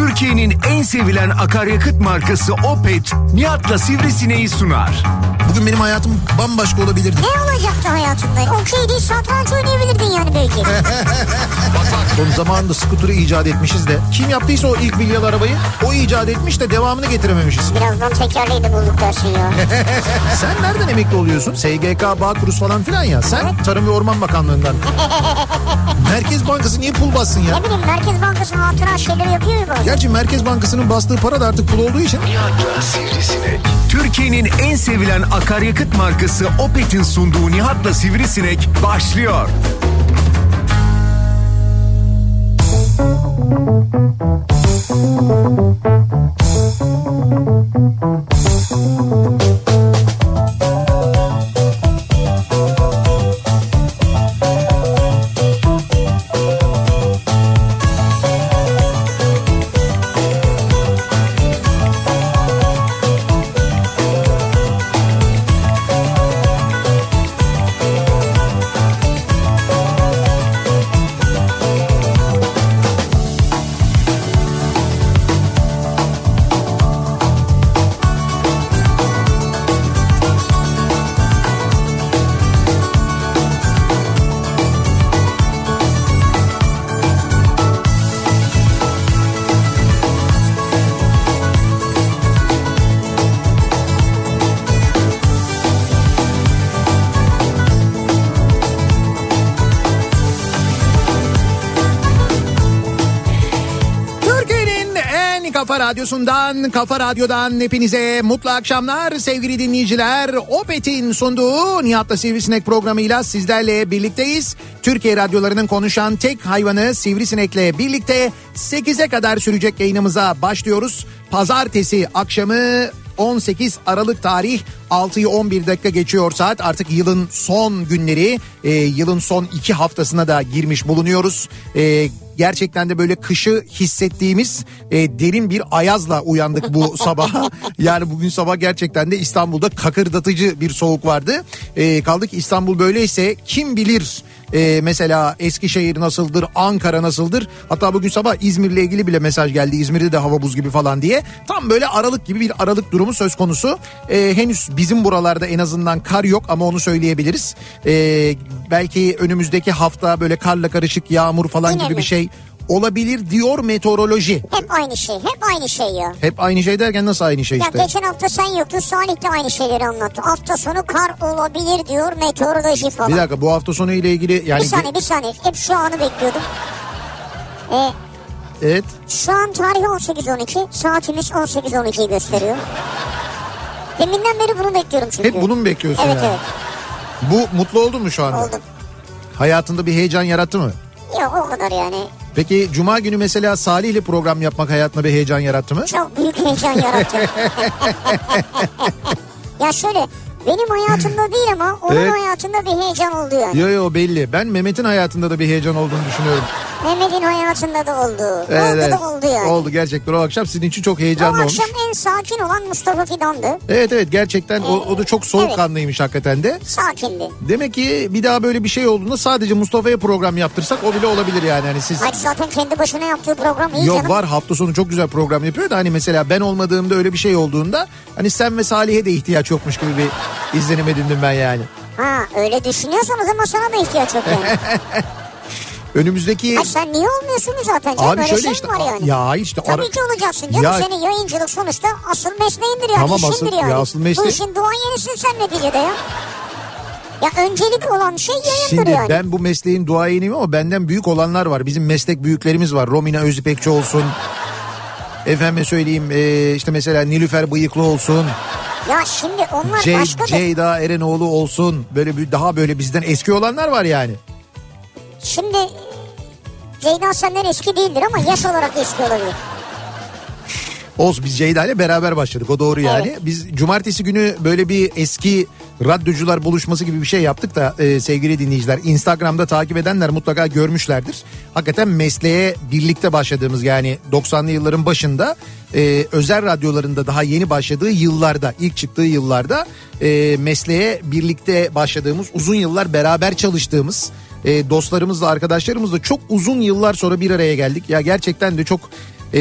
Türkiye'nin en sevilen akaryakıt markası Opet, Nihat'la Sivrisineği sunar. Bugün benim hayatım bambaşka olabilirdi. Ne olacaktı hayatında? Okey değil satranç oynayabilirdin yani belki. Son zamanında skuturu icat etmişiz de. Kim yaptıysa o ilk milyon arabayı o icat etmiş de devamını getirememişiz. Birazdan tekerleği de bulduk dersin ya. Sen nereden emekli oluyorsun? SGK, Bağkuruz falan filan ya. Sen Tarım ve Orman Bakanlığı'ndan. Merkez Bankası niye pul bassın ya? ne bileyim Merkez Bankası hatıra şeyleri yapıyor ya bazen. Gerçi Merkez Bankası'nın bastığı para da artık pul olduğu için. Nihat'la Sivrisinek. Türkiye'nin en sevilen akaryakıt markası Opet'in sunduğu Nihat'la Sivrisinek başlıyor. Türkiye'nin kafa radyodan hepinize mutlu akşamlar sevgili dinleyiciler. Opet'in sunduğu Nihat'la Sivrisinek programıyla sizlerle birlikteyiz. Türkiye radyolarının konuşan tek hayvanı Sivrisinek'le birlikte 8'e kadar sürecek yayınımıza başlıyoruz. Pazartesi akşamı 18 Aralık tarih 6'yı 11 dakika geçiyor saat artık yılın son günleri e, yılın son iki haftasına da girmiş bulunuyoruz. E, gerçekten de böyle kışı hissettiğimiz e, derin bir ayazla uyandık bu sabah. yani bugün sabah gerçekten de İstanbul'da kakırdatıcı bir soğuk vardı. E, kaldı ki İstanbul böyleyse kim bilir e, mesela Eskişehir nasıldır, Ankara nasıldır? Hatta bugün sabah İzmir'le ilgili bile mesaj geldi. İzmir'de de hava buz gibi falan diye. Tam böyle aralık gibi bir aralık durumu söz konusu. E, henüz bizim buralarda en azından kar yok ama onu söyleyebiliriz. E, belki önümüzdeki hafta böyle karla karışık yağmur falan Yine gibi mi? bir şey olabilir diyor meteoroloji. Hep aynı şey. Hep aynı şey ya. Hep aynı şey derken nasıl aynı şey Ya işte? geçen hafta sen yoktun Salih de aynı şeyleri anlattı. Hafta sonu kar olabilir diyor meteoroloji falan. Bir dakika bu hafta sonu ile ilgili yani Bir saniye bir saniye. Hep şu anı bekliyordum. Ee, evet şu an tarih 18.12. Saatimiz 18.12'yi gösteriyor. Deminden beri bunu bekliyorum çünkü. hep bunu mu bekliyorsun Evet yani? evet Bu mutlu oldun mu şu anda? oldum. Hayatında bir heyecan yarattı mı? Yok o kadar yani. Peki cuma günü mesela Salih ile program yapmak hayatına bir heyecan yarattı mı? Çok büyük heyecan yarattı. ya şöyle benim hayatımda değil ama onun Evet. hayatında bir heyecan oldu yani. Yo yo belli. Ben Mehmet'in hayatında da bir heyecan olduğunu düşünüyorum. Mehmet'in hayatında da oldu. Evet, oldu evet. da oldu yani. Oldu gerçekten o akşam sizin için çok O heyecanlı olmuş. akşam en sakin olan Mustafa Fidan'dı. Evet evet gerçekten o, o da çok soğukkanlıymış hakikaten de. Sakindi. Demek ki bir daha böyle bir şey olduğunda sadece Mustafa'ya program yaptırsak o bile olabilir yani. Hani siz Hayır zaten kendi başına yaptığı program iyi Yok canım. var hafta sonu çok güzel program yapıyor da hani mesela ben olmadığımda öyle bir şey olduğunda hani sen ve Salih'e de ihtiyaç yokmuş gibi bir izlenim edindim ben yani. Ha öyle düşünüyorsan o zaman sana da ihtiyaç yok yani. Önümüzdeki ha, sen niye olmuyorsun zaten canım? Abi öyle şöyle şey işte var yani? ya işte Tabii ara- ki olacaksın canım. Ya- Senin yayıncılık sonuçta asıl mesleğindir yani. Tamam, asıl- yani. ya asıl mesleği- Bu işin duayenisin sen neticede ya. Ya öncelik olan şey yayındır Şimdi yani. ben bu mesleğin duayeniyim ama benden büyük olanlar var. Bizim meslek büyüklerimiz var. Romina Özipekçi olsun. Efendime söyleyeyim e, işte mesela Nilüfer Bıyıklı olsun. Ya şimdi onlar Cey, başka da. Ceyda Erenoğlu olsun. Böyle bir daha böyle bizden eski olanlar var yani. Şimdi Ceyda senden eski değildir ama yaş olarak eski olabilir. Olsun biz Ceyda ile beraber başladık o doğru yani. Evet. Biz cumartesi günü böyle bir eski radyocular buluşması gibi bir şey yaptık da e, sevgili dinleyiciler. Instagram'da takip edenler mutlaka görmüşlerdir. Hakikaten mesleğe birlikte başladığımız yani 90'lı yılların başında e, özel radyolarında daha yeni başladığı yıllarda ilk çıktığı yıllarda e, mesleğe birlikte başladığımız uzun yıllar beraber çalıştığımız e, dostlarımızla arkadaşlarımızla çok uzun yıllar sonra bir araya geldik. Ya gerçekten de çok e,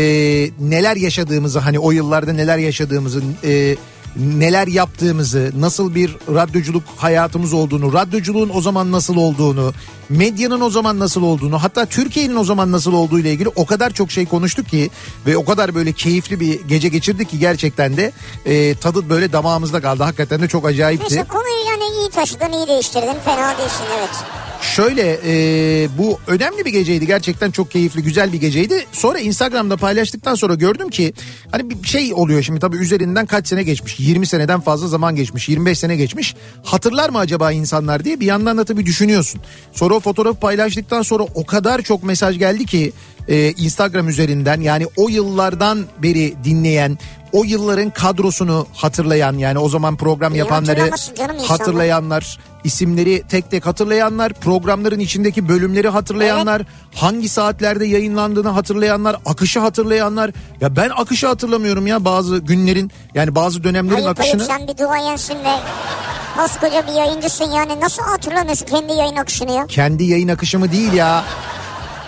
neler yaşadığımızı hani o yıllarda neler yaşadığımızı e, neler yaptığımızı, nasıl bir radyoculuk hayatımız olduğunu, radyoculuğun o zaman nasıl olduğunu, medyanın o zaman nasıl olduğunu, hatta Türkiye'nin o zaman nasıl olduğu ile ilgili o kadar çok şey konuştuk ki ve o kadar böyle keyifli bir gece geçirdik ki gerçekten de e, tadı böyle damağımızda kaldı. Hakikaten de çok acayipti. Neyse konuyu yani iyi taşıdın, iyi değiştirdin. Fena değilsin evet. Şöyle e, bu önemli bir geceydi. Gerçekten çok keyifli güzel bir geceydi. Sonra Instagram'da paylaştıktan sonra gördüm ki hani bir şey oluyor şimdi. Tabii üzerinden kaç sene geçmiş? 20 seneden fazla zaman geçmiş 25 sene geçmiş. Hatırlar mı acaba insanlar diye? Bir yandan da tabii düşünüyorsun. Sonra o fotoğrafı paylaştıktan sonra o kadar çok mesaj geldi ki e, Instagram üzerinden yani o yıllardan beri dinleyen o yılların kadrosunu hatırlayan yani o zaman program yapanları hatırlayanlar isimleri tek tek hatırlayanlar programların içindeki bölümleri hatırlayanlar hangi saatlerde yayınlandığını hatırlayanlar akışı hatırlayanlar. Ya ben akışı hatırlamıyorum ya bazı günlerin yani bazı dönemlerin Ayıp akışını. ayıp sen bir duayensin ve koskoca bir yayıncısın yani. Nasıl hatırlamıyorsun kendi yayın akışını ya? kendi yayın akışımı değil ya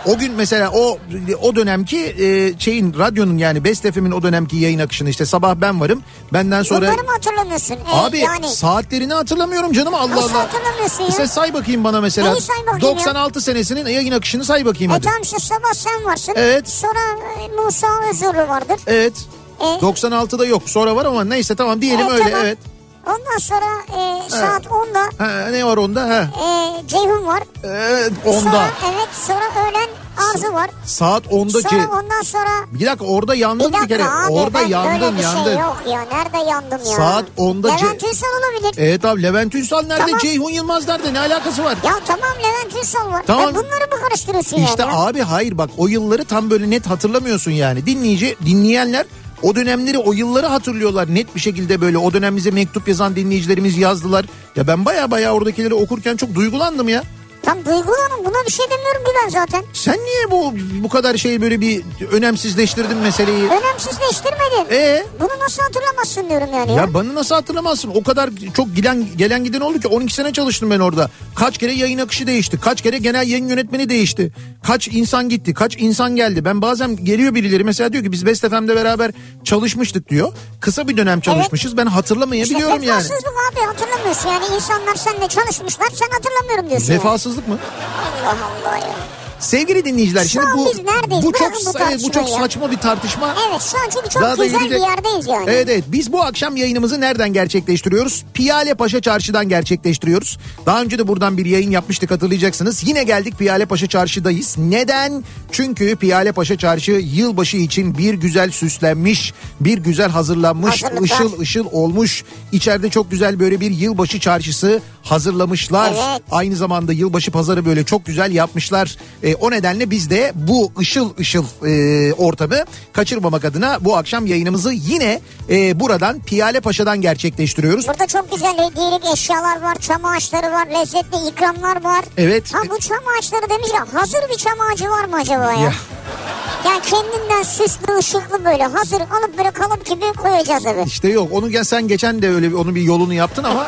o gün mesela o o dönemki e, şeyin radyonun yani Best FM'in o dönemki yayın akışını işte sabah ben varım benden sonra Bunları mı hatırlamıyorsun? Ee, Abi yani saatlerini hatırlamıyorum canım Allah Nasıl Allah. hatırlamıyorsun ya? İşte say bakayım bana mesela. Neyi say bakayım ya? 96 senesinin yayın akışını say bakayım e hadi. tamam işte sabah sen varsın. Evet. Sonra e, Musa Özürlü vardır. Evet. E, 96'da yok sonra var ama neyse tamam diyelim e, öyle tamam. evet. Ondan sonra e, saat 10'da Ha, ne var onda? Ha. e, Ceyhun var. Evet, onda. Sonra evet sonra öğlen Arzu var. Saat 10'da Sonra ondan sonra Bir dakika orada yandın bir bir, kere. abi orada yandın öyle bir yandın. şey yok ya. Nerede yandım ya? Saat 10'da ce- Levent Ünsal olabilir. Evet abi Levent Ünsal nerede? Tamam. Ceyhun Yılmaz nerede? Ne alakası var? Ya tamam Levent Ünsal var. Tamam. E bunları mı karıştırıyorsun İşte yani? ya? abi hayır bak o yılları tam böyle net hatırlamıyorsun yani. Dinleyici dinleyenler o dönemleri o yılları hatırlıyorlar net bir şekilde böyle o dönem bize mektup yazan dinleyicilerimiz yazdılar. Ya ben baya baya oradakileri okurken çok duygulandım ya. Tam duygulanın buna bir şey demiyorum ki ben zaten. Sen niye bu bu kadar şey böyle bir önemsizleştirdin meseleyi? Önemsizleştirmedin. Ee? Bunu nasıl hatırlamazsın diyorum yani. Ya. Ya bana nasıl hatırlamazsın? O kadar çok giden gelen giden oldu ki 12 sene çalıştım ben orada. Kaç kere yayın akışı değişti. Kaç kere genel yayın yönetmeni değişti. Kaç insan gitti. Kaç insan geldi. Ben bazen geliyor birileri mesela diyor ki biz Best FM'de beraber çalışmıştık diyor. Kısa bir dönem çalışmışız. Ben hatırlamayabiliyorum işte yani. vefasızlık abi hatırlamıyorsun. Yani insanlar seninle çalışmışlar sen hatırlamıyorum diyorsun. yani. Vefasızlık mı? Allah Allah ya. Sevgili dinleyiciler Şu şimdi bu bu çok bu bu çok saçma bir tartışma. Evet şu an çünkü çok Daha da güzel yürüyecek. bir yerdeyiz yani. Evet evet biz bu akşam yayınımızı nereden gerçekleştiriyoruz? Piyale Paşa Çarşı'dan gerçekleştiriyoruz. Daha önce de buradan bir yayın yapmıştık hatırlayacaksınız. Yine geldik Piyale Paşa Çarşı'dayız. Neden? Çünkü Piyale Paşa Çarşı yılbaşı için bir güzel süslenmiş, bir güzel hazırlanmış, Hazırlıklar. ışıl ışıl olmuş. İçeride çok güzel böyle bir yılbaşı çarşısı hazırlamışlar. Evet. Aynı zamanda yılbaşı pazarı böyle çok güzel yapmışlar. E, o nedenle biz de bu ışıl ışıl e, ortamı kaçırmamak adına bu akşam yayınımızı yine e, buradan Piyale Paşa'dan gerçekleştiriyoruz. Burada çok güzel hediyelik eşyalar var, çam ağaçları var, lezzetli ikramlar var. Evet. Ha bu çam ağaçları demiş ya hazır bir çam ağacı var mı acaba ya? Ya. Yani kendinden süslü ışıklı böyle hazır alıp böyle kalıp gibi koyacağız eve. İşte yok onu sen geçen de öyle bir- onun bir yolunu yaptın ama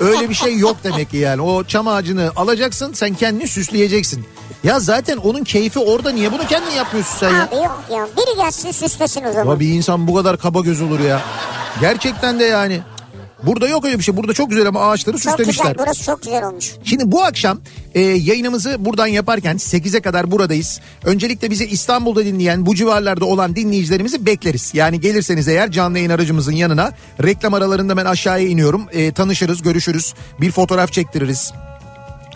öyle bir şey yok demek ki yani. O çam ağacını alacaksın sen kendini süsleyeceksin. Ya zaten onun keyfi orada niye bunu kendin yapmıyorsun sen ya? Abi yok ya biri gelsin süslesin o zaman. Ama bir insan bu kadar kaba göz olur ya. Gerçekten de yani. Burada yok öyle bir şey. Burada çok güzel ama ağaçları çok süslemişler. güzel burası çok güzel olmuş. Şimdi bu akşam e, yayınımızı buradan yaparken 8'e kadar buradayız. Öncelikle bizi İstanbul'da dinleyen bu civarlarda olan dinleyicilerimizi bekleriz. Yani gelirseniz eğer canlı yayın aracımızın yanına reklam aralarında ben aşağıya iniyorum. E, tanışırız, görüşürüz. Bir fotoğraf çektiririz.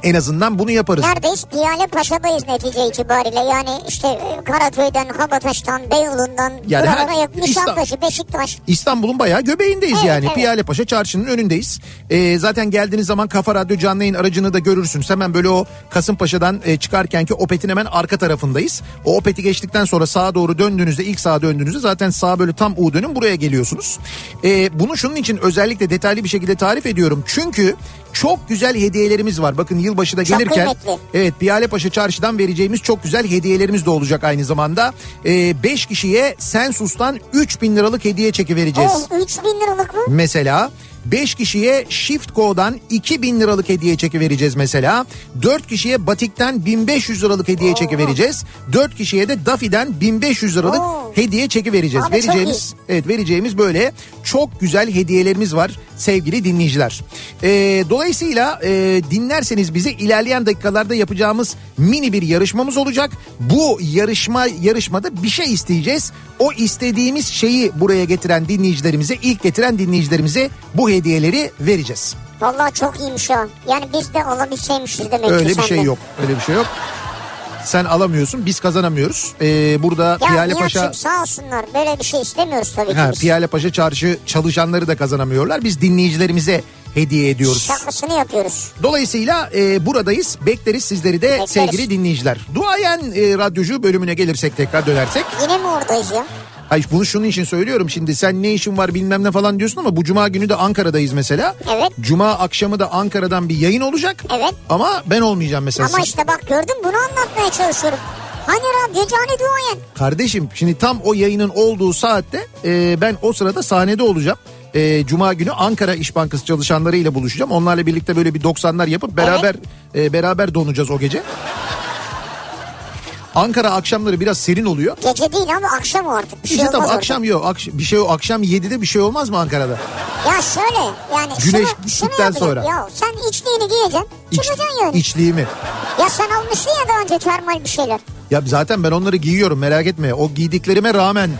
En azından bunu yaparız. Neredeyiz? Piyale Paşa'dayız netice itibariyle. Yani işte e, Karaköy'den, Kabataş'tan, Beyoğlu'ndan, Yani buralara yakın Nişantaşı, Beşiktaş. İstanbul'un bayağı göbeğindeyiz Evet, yani. evet. Piyale Paşa çarşının önündeyiz. Ee, zaten geldiğiniz zaman Kafa Radyo canlı yayın aracını da görürsünüz. Hemen böyle o Kasımpaşa'dan e, çıkarkenki Opet'in hemen arka tarafındayız. O Opet'i geçtikten sonra sağa doğru döndüğünüzde ilk sağa döndüğünüzde zaten sağa böyle tam U dönün buraya geliyorsunuz. Ee, bunu şunun için özellikle detaylı bir şekilde tarif ediyorum. Çünkü çok güzel hediyelerimiz var. Bakın yılbaşı da gelirken kıymetli. evet Piyalepaşa çarşıdan vereceğimiz çok güzel hediyelerimiz de olacak aynı zamanda. 5 kişiye Sensus'tan 3000 liralık hediye çeki vereceğiz. Oh 3 bin liralık mı? Mesela 5 kişiye Shift Go'dan 2000 liralık hediye çeki vereceğiz mesela. 4 kişiye Batik'ten 1500 liralık hediye çeki vereceğiz. 4 kişiye de Daffy'den 1500 liralık Oo. hediye çeki vereceğiz. Abi vereceğimiz evet vereceğimiz böyle çok güzel hediyelerimiz var sevgili dinleyiciler. Ee, dolayısıyla e, dinlerseniz bizi ilerleyen dakikalarda yapacağımız mini bir yarışmamız olacak. Bu yarışma yarışmada bir şey isteyeceğiz. O istediğimiz şeyi buraya getiren dinleyicilerimize, ilk getiren dinleyicilerimize bu hediyeleri vereceğiz. Vallahi çok iyiymiş ha. Yani biz de alabilseymişiz demek ki Öyle bir şey yok. Öyle bir şey yok. Sen alamıyorsun, biz kazanamıyoruz. Ee, burada Ya Piyale Paşa sağ olsunlar böyle bir şey istemiyoruz tabii ki Ha, biz. Piyale Paşa Çarşı çalışanları da kazanamıyorlar. Biz dinleyicilerimize hediye ediyoruz. Şakasını yapıyoruz. Dolayısıyla e, buradayız. Bekleriz sizleri de Bekleriz. sevgili dinleyiciler. Duayen e, radyocu bölümüne gelirsek tekrar dönersek. Yine mi oradayız ya? Hayır bunu şunun için söylüyorum şimdi sen ne işin var bilmem ne falan diyorsun ama bu cuma günü de Ankara'dayız mesela. Evet. Cuma akşamı da Ankara'dan bir yayın olacak. Evet. Ama ben olmayacağım mesela. Ama işte bak gördün bunu anlatmaya çalışıyorum. Hani radyocu hani duayen. Kardeşim şimdi tam o yayının olduğu saatte e, ben o sırada sahnede olacağım. E, Cuma günü Ankara İş Bankası çalışanlarıyla buluşacağım. Onlarla birlikte böyle bir 90'lar yapıp beraber e, beraber donacağız o gece. Ankara akşamları biraz serin oluyor. Gece değil ama akşam o artık. Bir şey İşte olmaz tam orada. akşam yok. Akş- bir şey akşam 7'de bir şey olmaz mı Ankara'da? Ya şöyle yani Güneş şunu, şunu yapacaksın. sonra. Ya sen içliğini giyeceksin İç, çıkacaksın yani. içliğimi. Ya sen almışsın ya daha önce termal bir şeyler. Ya zaten ben onları giyiyorum merak etme. O giydiklerime rağmen.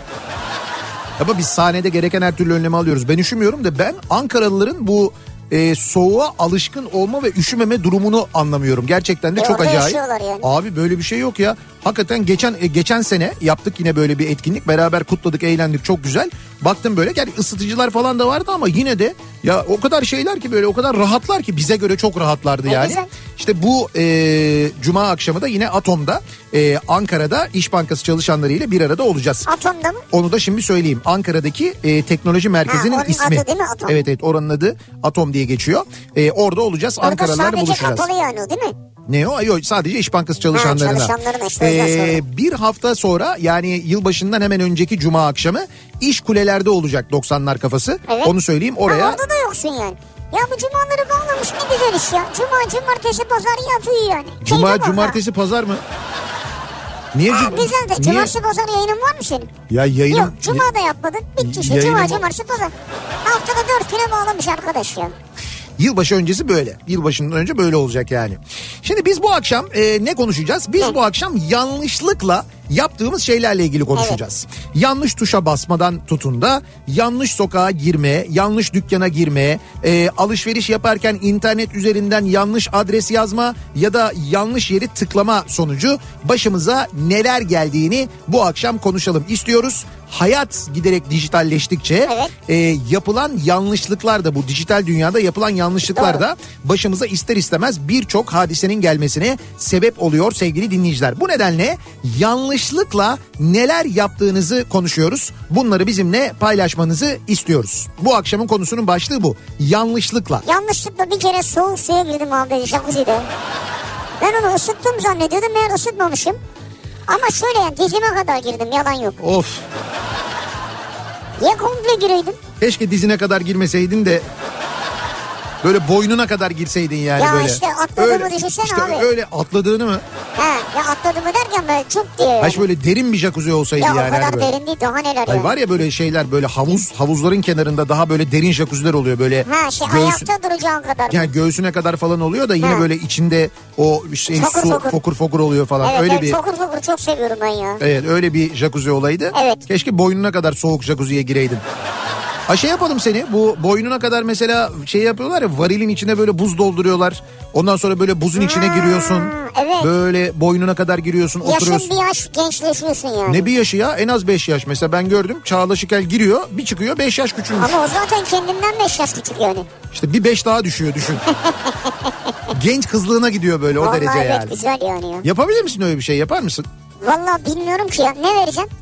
Ama biz sahnede gereken her türlü önlemi alıyoruz. Ben üşümüyorum da ben Ankaralıların bu e, soğuğa alışkın olma ve üşümeme durumunu anlamıyorum. Gerçekten de E, çok acayip. yani. Abi böyle bir şey yok ya. Hakikaten geçen e, geçen sene yaptık yine böyle bir etkinlik. Beraber kutladık, eğlendik. Çok güzel. Baktım böyle yani ısıtıcılar falan da vardı ama yine de ya o kadar şeyler ki böyle o kadar rahatlar ki bize göre çok rahatlardı yani. güzel. İşte bu e, cuma akşamı da yine Atom'da e, Ankara'da İş Bankası çalışanlarıyla bir arada olacağız. Atomda mı? Onu da şimdi söyleyeyim. Ankara'daki e, teknoloji merkezinin Ha, ismi. adı değil mi Atom? Evet evet oranın adı Atom diye geçiyor. E, orada olacağız. Orada Ankaralılarla sadece buluşacağız. kapalı yani değil mi? Ne o? Yok sadece İş Bankası çalışanlarına. yüzden sordum. bir hafta sonra yani yılbaşından hemen önceki cuma akşamı iş kulelerde olacak 90'lar kafası. Evet. Onu söyleyeyim Ha, oraya. orada da yoksun yani. Ya bu cumaları bağlamış ne güzel iş ya. Cuma, cumartesi, pazar yatıyor yani. Cuma, ha. cumartesi, pazar mı? Niye? Ha, güzel de Niye? cumartesi pazar yayının var mı senin? Ya yayınım... Yok cuma da yapmadın. Bitti işte Yayınım- cuma, cumartesi, pazar. Haftada dört güne bağlamış arkadaş ya. Yılbaşı öncesi böyle. Yılbaşından önce böyle olacak yani. Şimdi biz bu akşam e, ne konuşacağız? Biz bu akşam yanlışlıkla yaptığımız şeylerle ilgili konuşacağız. Yanlış tuşa basmadan tutun da yanlış sokağa girme, yanlış dükkana girme, e, alışveriş yaparken internet üzerinden yanlış adres yazma ya da yanlış yeri tıklama sonucu başımıza neler geldiğini bu akşam konuşalım istiyoruz. Hayat giderek dijitalleştikçe Evet. e, yapılan yanlışlıklar da bu dijital dünyada yapılan yanlışlıklar Doğru. da başımıza ister istemez birçok hadisenin gelmesine sebep oluyor sevgili dinleyiciler. Bu nedenle yanlışlıkla neler yaptığınızı konuşuyoruz. Bunları bizimle paylaşmanızı istiyoruz. Bu akşamın konusunun başlığı bu. Yanlışlıkla. Yanlışlıkla bir kere soğuk suya girdim abi jacuzzi'de. Ben onu ısıttım zannediyordum meğer ısıtmamışım. Ama şöyle yani dizime kadar girdim yalan yok. Of. Ya komple gireydim. Keşke dizine kadar girmeseydin de böyle boynuna kadar girseydin yani Ya böyle. işte atladığımı öyle, düşünsene işte abi. öyle atladığını mı? He ya atladım derken böyle çok diye. yani. Haş böyle derin bir jacuzzi olsaydı Ya o yani. kadar hani böyle. derin değil daha neler Ay ya. var ya böyle şeyler böyle havuz havuzların kenarında daha böyle derin jacuzziler oluyor böyle. Ha şey göğsü- ayakta duracağın kadar. yani göğsüne kadar falan oluyor da yine Ha. böyle içinde o şey Fokur su fokur. fokur fokur oluyor falan. evet öyle evet bir fokur fokur çok seviyorum ben ya. Evet öyle bir jacuzzi olaydı. Evet. Keşke boynuna kadar soğuk jacuzziye gireydin. Ha şey yapalım seni bu boynuna kadar mesela şey yapıyorlar ya varilin içine böyle buz dolduruyorlar. Ondan sonra böyle buzun içine giriyorsun. evet. Böyle boynuna kadar giriyorsun Yaşın oturuyorsun. bir yaş gençleşiyorsun yani. Ne bir yaşı ya en az 5 yaş. Mesela ben gördüm Çağla Şikel giriyor bir çıkıyor 5 yaş küçülmüş. Ama o zaten kendinden 5 yaş küçük yani. İşte bir 5 daha düşüyor düşün. Genç kızlığına gidiyor böyle o Vallahi derece evet yani. güzel yani ya. Yapabilir misin öyle bir şey yapar mısın? Vallahi bilmiyorum ki ya. Ne vereceğim?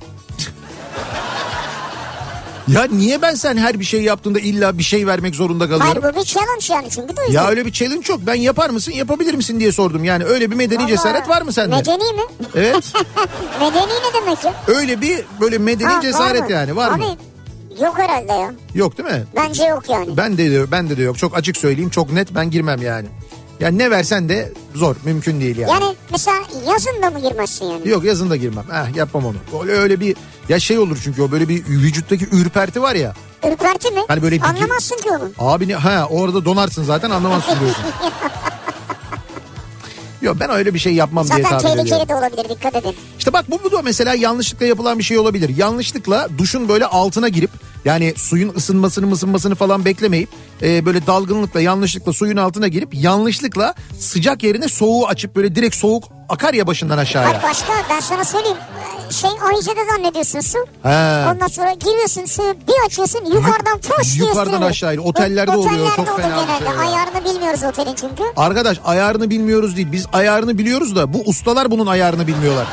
Ya niye ben sen her bir şey yaptığında illa bir şey vermek zorunda kalıyorum? Hayır bu bir challenge yani çünkü de yüzden. Ya öyle bir challenge yok. Ben yapar mısın yapabilir misin diye sordum. Yani öyle bir medeni Vallahi cesaret var mı sende? Medeni mi? Evet. Medeni ne demek ya? Öyle bir böyle medeni Ha, cesaret var mı? yani var Abi, mı? Yok herhalde ya. Yok değil mi? Bence yok yani. Ben de ben de de yok. Çok açık söyleyeyim. Çok net ben girmem yani. Yani ne versen de zor. Mümkün değil yani. Yani mesela yazın da mı girmezsin yani? Yok yazın da girmem. Eh yapmam onu. Öyle, öyle bir ya şey olur çünkü o böyle bir vücuttaki ürperti var ya. Ürperti mi? Hani böyle bir- Anlamazsın ki onu. Abi ne, ha orada donarsın zaten anlamazsın diyorsun. Yok ben öyle bir şey yapmam diye Zaten tahmin ediyorum. tehlikeli de olabilir dikkat edin. İşte bak bu, bu da mesela yanlışlıkla yapılan bir şey olabilir. Yanlışlıkla duşun böyle altına girip yani suyun ısınmasını ısınmasını falan beklemeyip e, böyle dalgınlıkla yanlışlıkla suyun altına girip yanlışlıkla sıcak yerine soğuğu açıp böyle direkt soğuk akar ya başından aşağıya. Hayır başka ben sana söyleyeyim. Şey Ahize'de zannediyorsun su. He. Ondan sonra giriyorsun suyu bir açıyorsun yukarıdan foş diye yukarıdan üstüne. aşağı iniyor. Otellerde oluyor, Otellerde çok fena genelde. şey ya. Ayarını bilmiyoruz otelin çünkü. Arkadaş ayarını bilmiyoruz değil. Biz ayarını biliyoruz da bu ustalar bunun ayarını bilmiyorlar.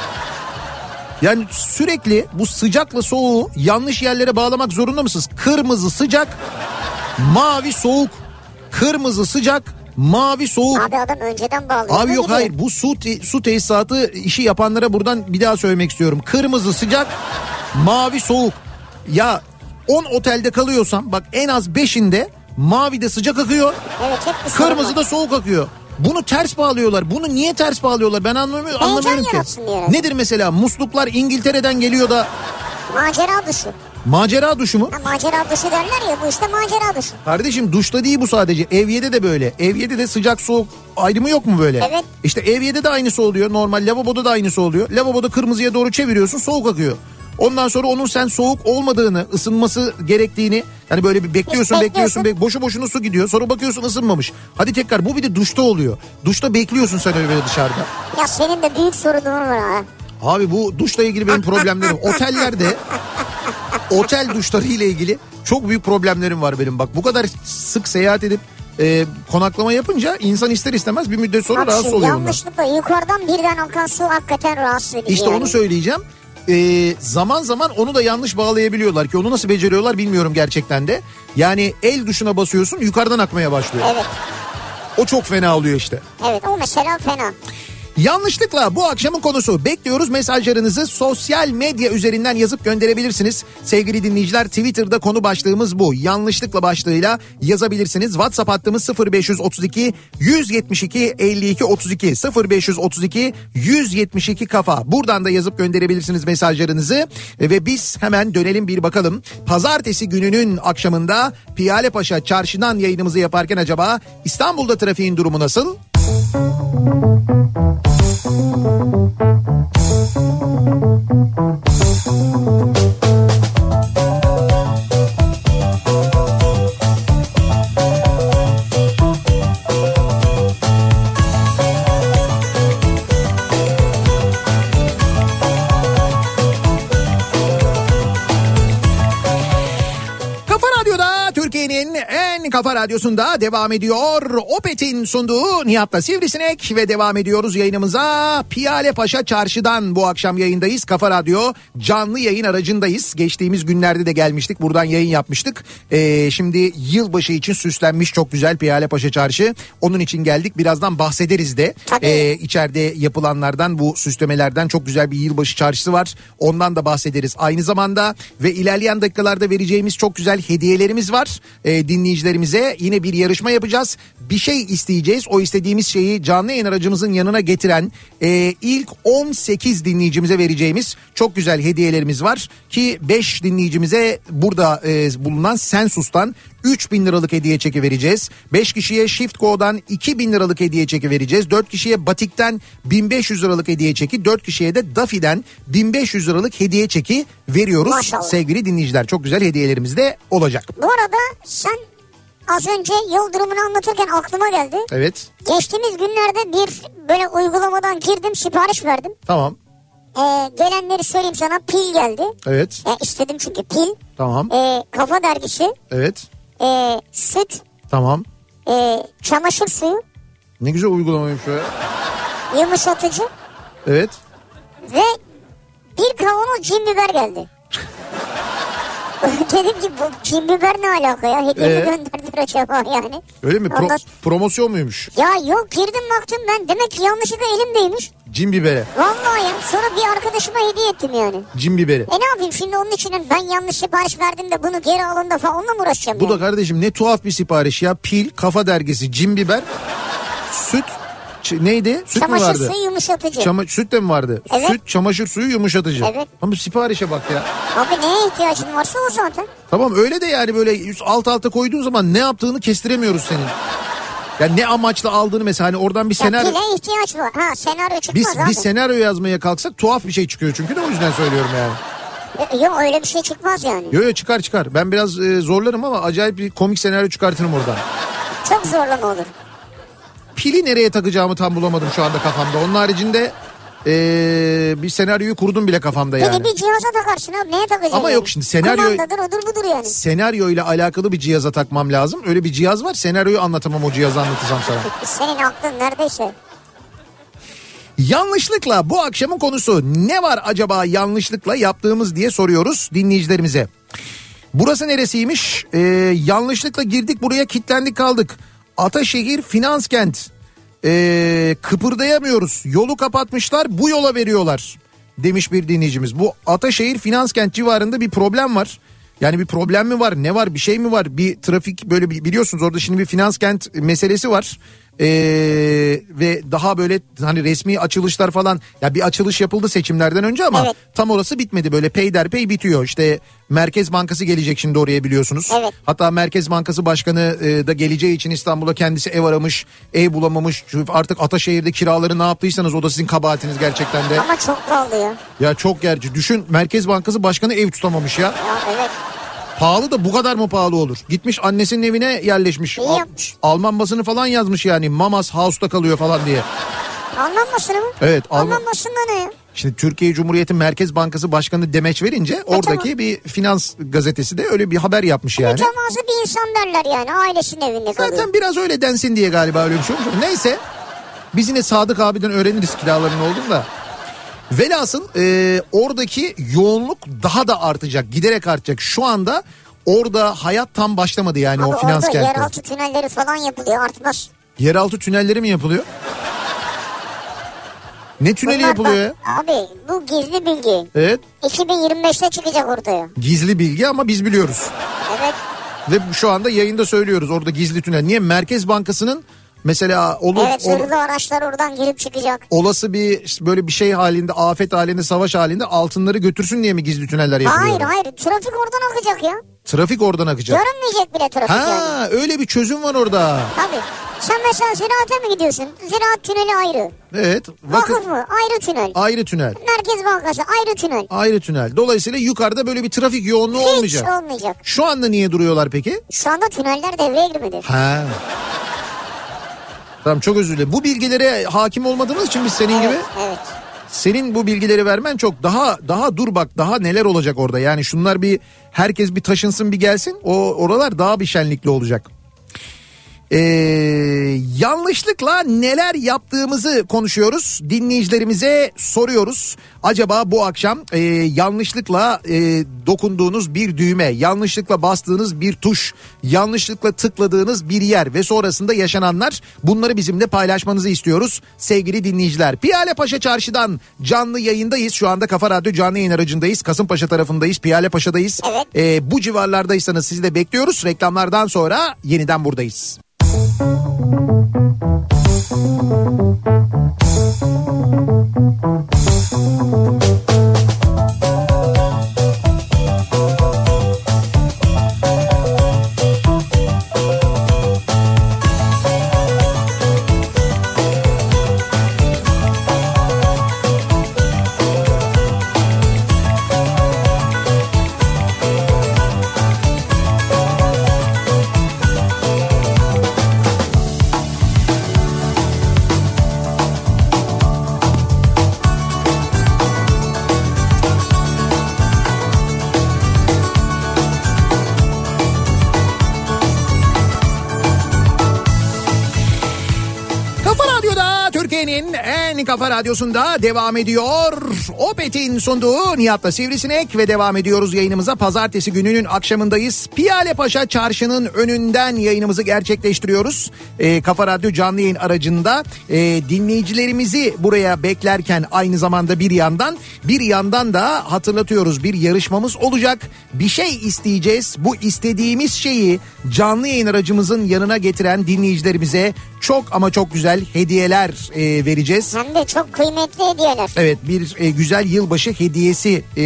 Yani sürekli bu sıcakla soğuğu yanlış yerlere bağlamak zorunda mısınız? Kırmızı sıcak, mavi soğuk. Kırmızı sıcak, mavi soğuk. Abi adam önceden bağlıyor. Abi yok hayır bu su te- su tesisatı işi yapanlara buradan bir daha söylemek istiyorum. Kırmızı sıcak, mavi soğuk. Ya 10 otelde kalıyorsam bak en az 5'inde mavi de sıcak akıyor, Evet kırmızı da soğuk akıyor. Bunu ters bağlıyorlar. Bunu niye ters bağlıyorlar? Ben anlamıyorum, Heyecan anlamıyorum ki. Nedir mesela musluklar İngiltere'den geliyor da Macera duşu. macera duşu mu? Ha, macera duşu derler ya bu işte macera duşu. Kardeşim duşta değil bu sadece. Evyede de böyle. Evyede de sıcak soğuk ayrımı yok mu böyle? Evet. İşte evyede de aynısı oluyor. Normal lavaboda da aynısı oluyor. Lavaboda kırmızıya doğru çeviriyorsun soğuk akıyor. Ondan sonra onun sen soğuk olmadığını, ısınması gerektiğini yani böyle bir bekliyorsun, bekliyorsun, bekliyorsun. bek boşu boşuna su gidiyor. Sonra bakıyorsun ısınmamış. Hadi tekrar bu bir de duşta oluyor. Duşta bekliyorsun sen öyle böyle dışarıda. Ya senin de büyük sorunun var ha. Abi bu duşla ilgili benim problemlerim. Otellerde otel duşları ile ilgili çok büyük problemlerim var benim. Bak bu kadar sık seyahat edip e, konaklama yapınca insan ister istemez bir müddet sonra Bak rahatsız oluyor yanlışlıkla yukarıdan birden akan su hakikaten rahatsız edici. İşte yani. onu söyleyeceğim. E, zaman zaman onu da yanlış bağlayabiliyorlar ki onu nasıl beceriyorlar bilmiyorum gerçekten de. Yani el duşuna basıyorsun yukarıdan akmaya başlıyor. Evet O çok fena oluyor işte. evet o mesela fena. Yanlışlıkla bu akşamın konusu. Bekliyoruz mesajlarınızı sosyal medya üzerinden yazıp gönderebilirsiniz. Sevgili dinleyiciler Twitter'da konu başlığımız bu. Yanlışlıkla başlığıyla yazabilirsiniz. WhatsApp hattımız 0532 172 52 32 0532 172 kafa. Buradan da yazıp gönderebilirsiniz mesajlarınızı. Ve biz hemen dönelim bir bakalım. Pazartesi gününün akşamında Piyale Paşa çarşıdan yayınımızı yaparken acaba İstanbul'da trafiğin durumu nasıl? Kafa En kafa radyosunda devam ediyor. Opet'in sunduğu Nihat'la Sivrisinek ve devam ediyoruz yayınımıza. Piyale Paşa Çarşı'dan bu akşam yayındayız. Kafa Radyo canlı yayın aracındayız. Geçtiğimiz günlerde de gelmiştik. Buradan yayın yapmıştık. Ee, şimdi yılbaşı için süslenmiş çok güzel Piyale Paşa Çarşı. Onun için geldik. Birazdan bahsederiz de. Ee, içeride yapılanlardan bu süslemelerden çok güzel bir yılbaşı çarşısı var. Ondan da bahsederiz. Aynı zamanda ve ilerleyen dakikalarda vereceğimiz çok güzel hediyelerimiz var. Ee, dinleyicilerimize yine bir yarışma yapacağız. Bir şey isteyeceğiz. O istediğimiz şeyi canlı yayın aracımızın yanına getiren e, ilk 18 dinleyicimize vereceğimiz çok güzel hediyelerimiz var. Ki 5 dinleyicimize burada e, bulunan Sensus'tan 3000 liralık hediye çeki vereceğiz. 5 kişiye Shift Go'dan 2000 liralık hediye çeki vereceğiz. 4 kişiye Batik'ten 1500 liralık hediye çeki. 4 kişiye de Dafi'den 1500 liralık hediye çeki veriyoruz. Maşallah. Sevgili dinleyiciler çok güzel hediyelerimiz de olacak. Bu arada sen az önce yol durumunu anlatırken aklıma geldi. Evet Geçtiğimiz günlerde bir böyle uygulamadan girdim sipariş verdim. tamam Ee, gelenleri söyleyeyim sana pil geldi. evet E, istedim çünkü pil. tamam E, kafa dergisi. evet E, süt. tamam. E, çamaşır suyu. Ne güzel uygulamaymış ya. Yumuşatıcı. Evet. Ve bir kavanoz cin biber geldi. Dedim ki bu kim biber ne alaka ya? Hediye Ee? mi gönderdiler acaba yani? Öyle mi? Pro- Ondan- promosyon muymuş? Ya yok girdim baktım ben demek ki yanlışlıkla elimdeymiş. Cin biberi. Vallahi ya sonra bir arkadaşıma hediye ettim yani. Cin biberi. E ne yapayım şimdi onun için ben yanlış sipariş verdim de bunu geri alın da falan onunla mı uğraşacağım Bu yani? da kardeşim ne tuhaf bir sipariş ya. Pil, kafa dergisi, cin biber, süt, ç- neydi? Süt mü Çamaşır vardı? suyu yumuşatıcı. Çama- süt de mi vardı? Evet. Süt, çamaşır suyu yumuşatıcı. Evet. Ama siparişe bak ya. Abi neye ihtiyacın varsa o zaten. Tamam öyle de yani böyle alt alta koyduğun zaman ne yaptığını kestiremiyoruz senin. Yani ne amaçla aldığını mesela hani oradan bir Ya senaryo... pile ihtiyaç var. Ha senaryo çıkmaz Biz abi. bir senaryo yazmaya kalksak tuhaf bir şey çıkıyor çünkü de o yüzden söylüyorum yani. Yok öyle bir şey çıkmaz yani. Yo yo çıkar çıkar. Ben biraz e, zorlarım ama acayip bir komik senaryo çıkartırım oradan. Çok zorlama olur. Pili nereye takacağımı tam bulamadım şu anda kafamda. Onun haricinde e, bir senaryoyu kurdum bile kafamda yani. Peki bir cihaza takarsın abi neye takacaksın? Ama yani? yok şimdi senaryo- Kumandadır odur budur yani. Senaryo ile alakalı bir cihaza takmam lazım. Öyle bir cihaz var. Senaryoyu anlatamam o cihazı anlatırsam sana. Senin aklın neredeyse. Yanlışlıkla bu akşamın konusu ne var acaba yanlışlıkla yaptığımız diye soruyoruz dinleyicilerimize. Burası neresiymiş? Ee, yanlışlıkla girdik buraya kilitlendik kaldık. Ataşehir Finans Kent. Ee, kıpırdayamıyoruz. Yolu kapatmışlar bu yola veriyorlar demiş bir dinleyicimiz. Bu Ataşehir Finans Kent civarında bir problem var. Yani bir problem mi var ne var bir şey mi var bir trafik böyle biliyorsunuz orada şimdi bir finans kent meselesi var. Ee, ve daha böyle hani resmi açılışlar falan ya bir açılış yapıldı seçimlerden önce ama Evet. tam orası bitmedi böyle peyderpey bitiyor işte Merkez Bankası gelecek şimdi oraya biliyorsunuz. Evet. Hatta Merkez Bankası Başkanı e, da geleceği için İstanbul'a kendisi ev aramış ev bulamamış artık Ataşehir'de kiraları ne yaptıysanız o da sizin kabahatiniz gerçekten de. Ama çok pahalı ya. Ya çok gerçi düşün Merkez Bankası Başkanı ev tutamamış ya. Ya evet. Pahalı da bu kadar mı pahalı olur? Gitmiş annesinin evine yerleşmiş. İyi Al- yapmış. Alman basını falan yazmış yani. Mamas House'da kalıyor falan diye. Alman basını mı? Evet, Alman- Alman basında ne ya? Şimdi Türkiye Cumhuriyeti Merkez Bankası Başkanı demeç verince oradaki tamam. bir finans gazetesi de öyle bir haber yapmış yani. Mütevazı bir insan derler yani ailesinin evinde kalıyor. Zaten biraz öyle densin diye galiba öyle bir şey olmuş. Neyse biz yine Sadık abiden öğreniriz kiraların olduğunu da. Velhasıl e, oradaki yoğunluk daha da artacak giderek artacak. Şu anda orada hayat tam başlamadı yani Abi o finans kentte. yeraltı tünelleri falan yapılıyor artmaz. Yeraltı tünelleri mi yapılıyor? Ne tüneli Bunlar yapılıyor ya? bak, Abi bu gizli bilgi. Evet 2025'te çıkacak ortaya. gizli bilgi ama biz biliyoruz. Evet. Ve şu anda yayında söylüyoruz orada gizli tünel. Niye? Merkez Bankası'nın mesela olur, Evet zırhlı araçlar oradan girip çıkacak. olası bir böyle bir şey halinde afet halinde savaş halinde altınları götürsün diye mi gizli tüneller yapılıyor? Hayır hayır trafik oradan akacak ya. Trafik oradan akacak. Görünmeyecek bile trafik yani. Ha öyle bir çözüm var orada. Tabii. Sen mesela ziraate mi gidiyorsun? Ziraat tüneli ayrı. Evet. Vakıf Vakıf mı? Ayrı tünel. ayrı tünel. Merkez Bankası ayrı tünel. Ayrı tünel. Dolayısıyla yukarıda böyle bir trafik yoğunluğu Hiç olmayacak. olmayacak. Şu anda niye duruyorlar peki? Şu anda tüneller devreye girmedi. Ha. Tamam çok özür dilerim. Bu bilgilere hakim olmadığımız için biz senin gibi Evet, evet. senin bu bilgileri vermen çok daha daha dur bak daha neler olacak orada. Yani şunlar bir herkes bir taşınsın bir gelsin. O oralar daha bir şenlikli olacak. Ee, yanlışlıkla neler yaptığımızı konuşuyoruz. Dinleyicilerimize soruyoruz. Acaba bu akşam e, yanlışlıkla e, dokunduğunuz bir düğme, yanlışlıkla bastığınız bir tuş, yanlışlıkla tıkladığınız bir yer ve sonrasında yaşananlar bunları bizimle paylaşmanızı istiyoruz sevgili dinleyiciler. Piyale Paşa Çarşı'dan canlı yayındayız. Şu anda Kafa Radyo canlı yayın aracındayız. Kasımpaşa tarafındayız. Piyale Paşa'dayız. Evet. Ee, bu civarlardaysanız sizi de bekliyoruz. Reklamlardan sonra yeniden buradayız. Kafa Radyo'da Türkiye'nin Kafa Radyosu'nda devam ediyor. Opet'in sunduğu Nihat'la Sivrisinek ve devam ediyoruz yayınımıza. Pazartesi gününün akşamındayız. Piyale Paşa Çarşı'nın önünden yayınımızı gerçekleştiriyoruz. Ee, Kafa Radyo canlı yayın aracında e, dinleyicilerimizi buraya beklerken aynı zamanda bir yandan bir yandan da hatırlatıyoruz bir yarışmamız olacak. Bir şey isteyeceğiz. Bu istediğimiz şeyi canlı yayın aracımızın yanına getiren dinleyicilerimize çok ama çok güzel hediyeler e, vereceğiz. Hem çok kıymetli hediyeler. Evet bir e, güzel yılbaşı hediyesi e,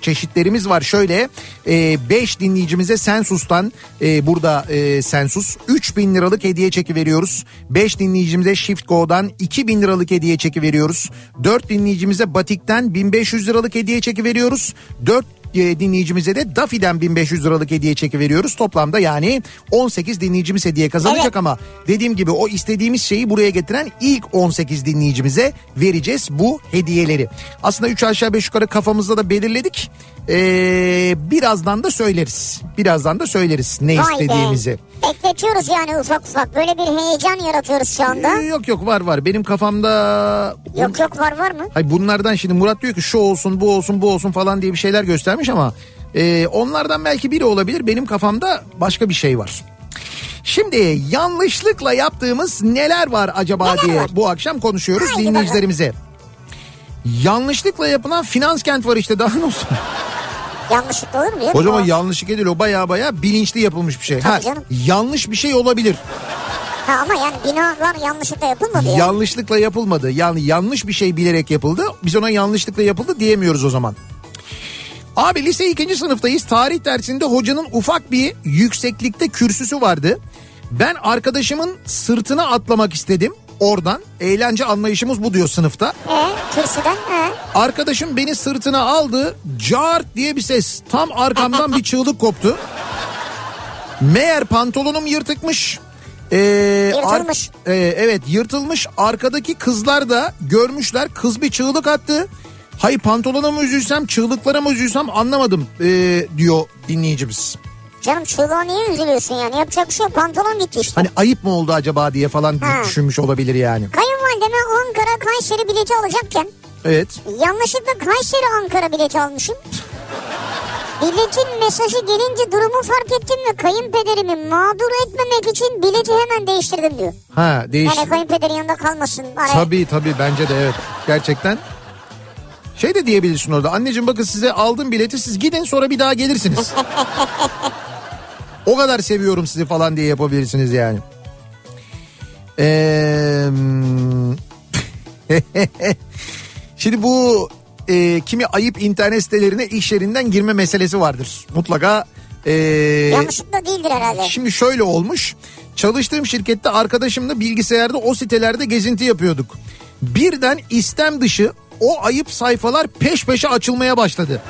çeşitlerimiz var. Şöyle 5 dinleyicimize Sensus'tan e, burada e, Sensus 3000 liralık hediye çeki veriyoruz. 5 dinleyicimize Shift Go'dan 2000 liralık hediye çeki veriyoruz. 4 dinleyicimize Batik'ten 1500 liralık hediye çeki veriyoruz. 4 e, dinleyicimize de Dafi'den 1500 liralık hediye çeki veriyoruz. Toplamda yani 18 dinleyicimiz hediye kazanacak Evet. ama dediğim gibi o istediğimiz şeyi buraya getiren ilk 18 dinleyicimize vereceğiz bu hediyeleri. Aslında 3 aşağı 5 yukarı kafamızda da belirledik. Ee, birazdan da söyleriz. Birazdan da söyleriz ne Vay istediğimizi. be. Bekletiyoruz yani ufak ufak. Böyle bir heyecan yaratıyoruz şu anda. Ee, Yok yok var var benim kafamda Yok yok var var mı? Hayır bunlardan şimdi Murat diyor ki şu olsun bu olsun bu olsun falan diye bir şeyler göstermiş ama e, onlardan belki biri olabilir. Benim kafamda başka bir şey var. Şimdi yanlışlıkla yaptığımız neler var acaba Neler diye var? bu akşam konuşuyoruz Haydi dinleyicilerimize. Yanlışlıkla yapılan finans kent var işte daha ne olsun. Yanlışlıkla olur mu? ya? O zaman O- yanlışlık değil o baya baya bilinçli yapılmış bir şey. Tabii Ha, canım. yanlış bir şey olabilir. Ha, ama yani binalar yanlışlıkla yapılmadı ya. Yanlışlıkla yapılmadı. Yani yanlış bir şey bilerek yapıldı. Biz ona yanlışlıkla yapıldı diyemiyoruz o zaman. Abi lise ikinci sınıftayız. Tarih dersinde hocanın ufak bir yükseklikte kürsüsü vardı. Ben arkadaşımın sırtına atlamak istedim. Oradan eğlence anlayışımız bu diyor sınıfta. E, kürsüden e. Arkadaşım beni sırtına aldı. Cart diye bir ses. Tam arkamdan bir çığlık koptu. Meğer pantolonum yırtıkmış. Ee, Yırtılmış. ar- Ee, evet yırtılmış. Arkadaki kızlar da görmüşler. Kız bir çığlık attı. Hayır pantolona mı üzülsem çığlıklara mı üzülsem anlamadım ee, diyor dinleyicimiz. Canım çığlığa niye üzülüyorsun yani? Yapacak bir şey yok. Pantolon gitti işte. Hani ayıp mı oldu acaba diye falan Ha. düşünmüş olabilir yani. Kayınvalideme Ankara Kayseri bileti alacakken Evet. yanlışlıkla Kayseri Ankara bileti almışım. Biletin mesajı gelince durumu fark ettim ve kayınpederimi mağdur etmemek için bileti hemen değiştirdim diyor. Ha değiş. Yani kayınpederin yanında kalmasın. Araya. Tabii tabii bence de evet. Gerçekten. Şey de diyebilirsin orada. Anneciğim bakın size aldım bileti siz gidin sonra bir daha gelirsiniz. o kadar seviyorum sizi falan diye yapabilirsiniz yani. Ee, Şimdi bu e, kimi ayıp internet sitelerine iş yerinden girme meselesi vardır. Mutlaka e, Yanlışlıkla değildir herhalde. Şimdi şöyle olmuş. Çalıştığım şirkette arkadaşımla bilgisayarda o sitelerde gezinti yapıyorduk. Birden istem dışı o ayıp sayfalar peş peşe açılmaya başladı.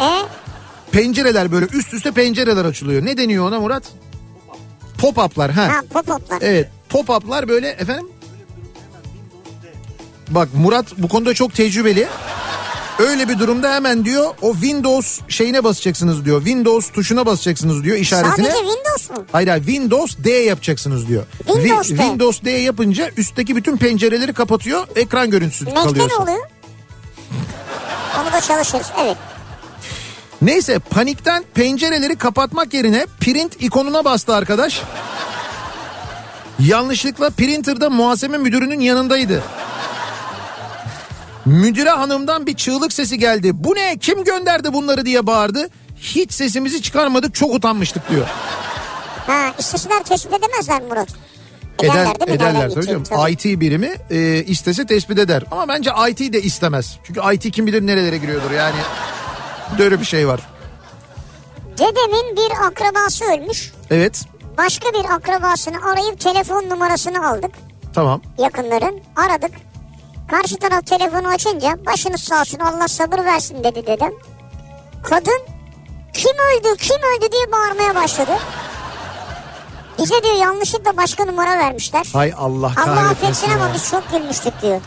E, Pencereler böyle üst üste pencereler açılıyor. Ne deniyor ona Murat? Pop-up'lar ha. ha pop-up'lar. Evet pop-up'lar böyle efendim. Bak Murat bu konuda çok tecrübeli. Öyle bir durumda hemen diyor o Windows şeyine basacaksınız diyor. Windows tuşuna basacaksınız diyor işaretine. Sadece Windows mu? Hayır hayır Windows D yapacaksınız diyor. Windows Vi- D. Windows D yapınca üstteki bütün pencereleri kapatıyor. Ekran görüntüsü Mac'te kalıyor. ne oluyor? Onu da çalışırız. Evet. Neyse panikten pencereleri kapatmak yerine print ikonuna bastı arkadaş. Yanlışlıkla printer'da muhasebe müdürünün yanındaydı. Müdüre hanımdan bir çığlık sesi geldi. Bu ne kim gönderdi bunları diye bağırdı. Hiç sesimizi çıkarmadık çok utanmıştık diyor. Ha isteseler tespit edemezler Murat? Eder, Ederler mi? Nereden ederler tabii canım. IT birimi e, istese tespit eder. Ama bence IT de istemez. Çünkü IT kim bilir nerelere giriyordur yani. Böyle bir şey var. Dedemin bir akrabası ölmüş. Evet Başka bir akrabasını arayıp telefon numarasını aldık. tamam. Yakınların aradık. Karşı taraf telefonu açınca başınız sağ olsun Allah sabır versin dedi dedem. Kadın kim öldü kim öldü diye bağırmaya başladı. Bize diyor yanlışlıkla başka numara vermişler. Hay Allah Allah kahretmesin affetsin ama biz çok gülmüştük diyor.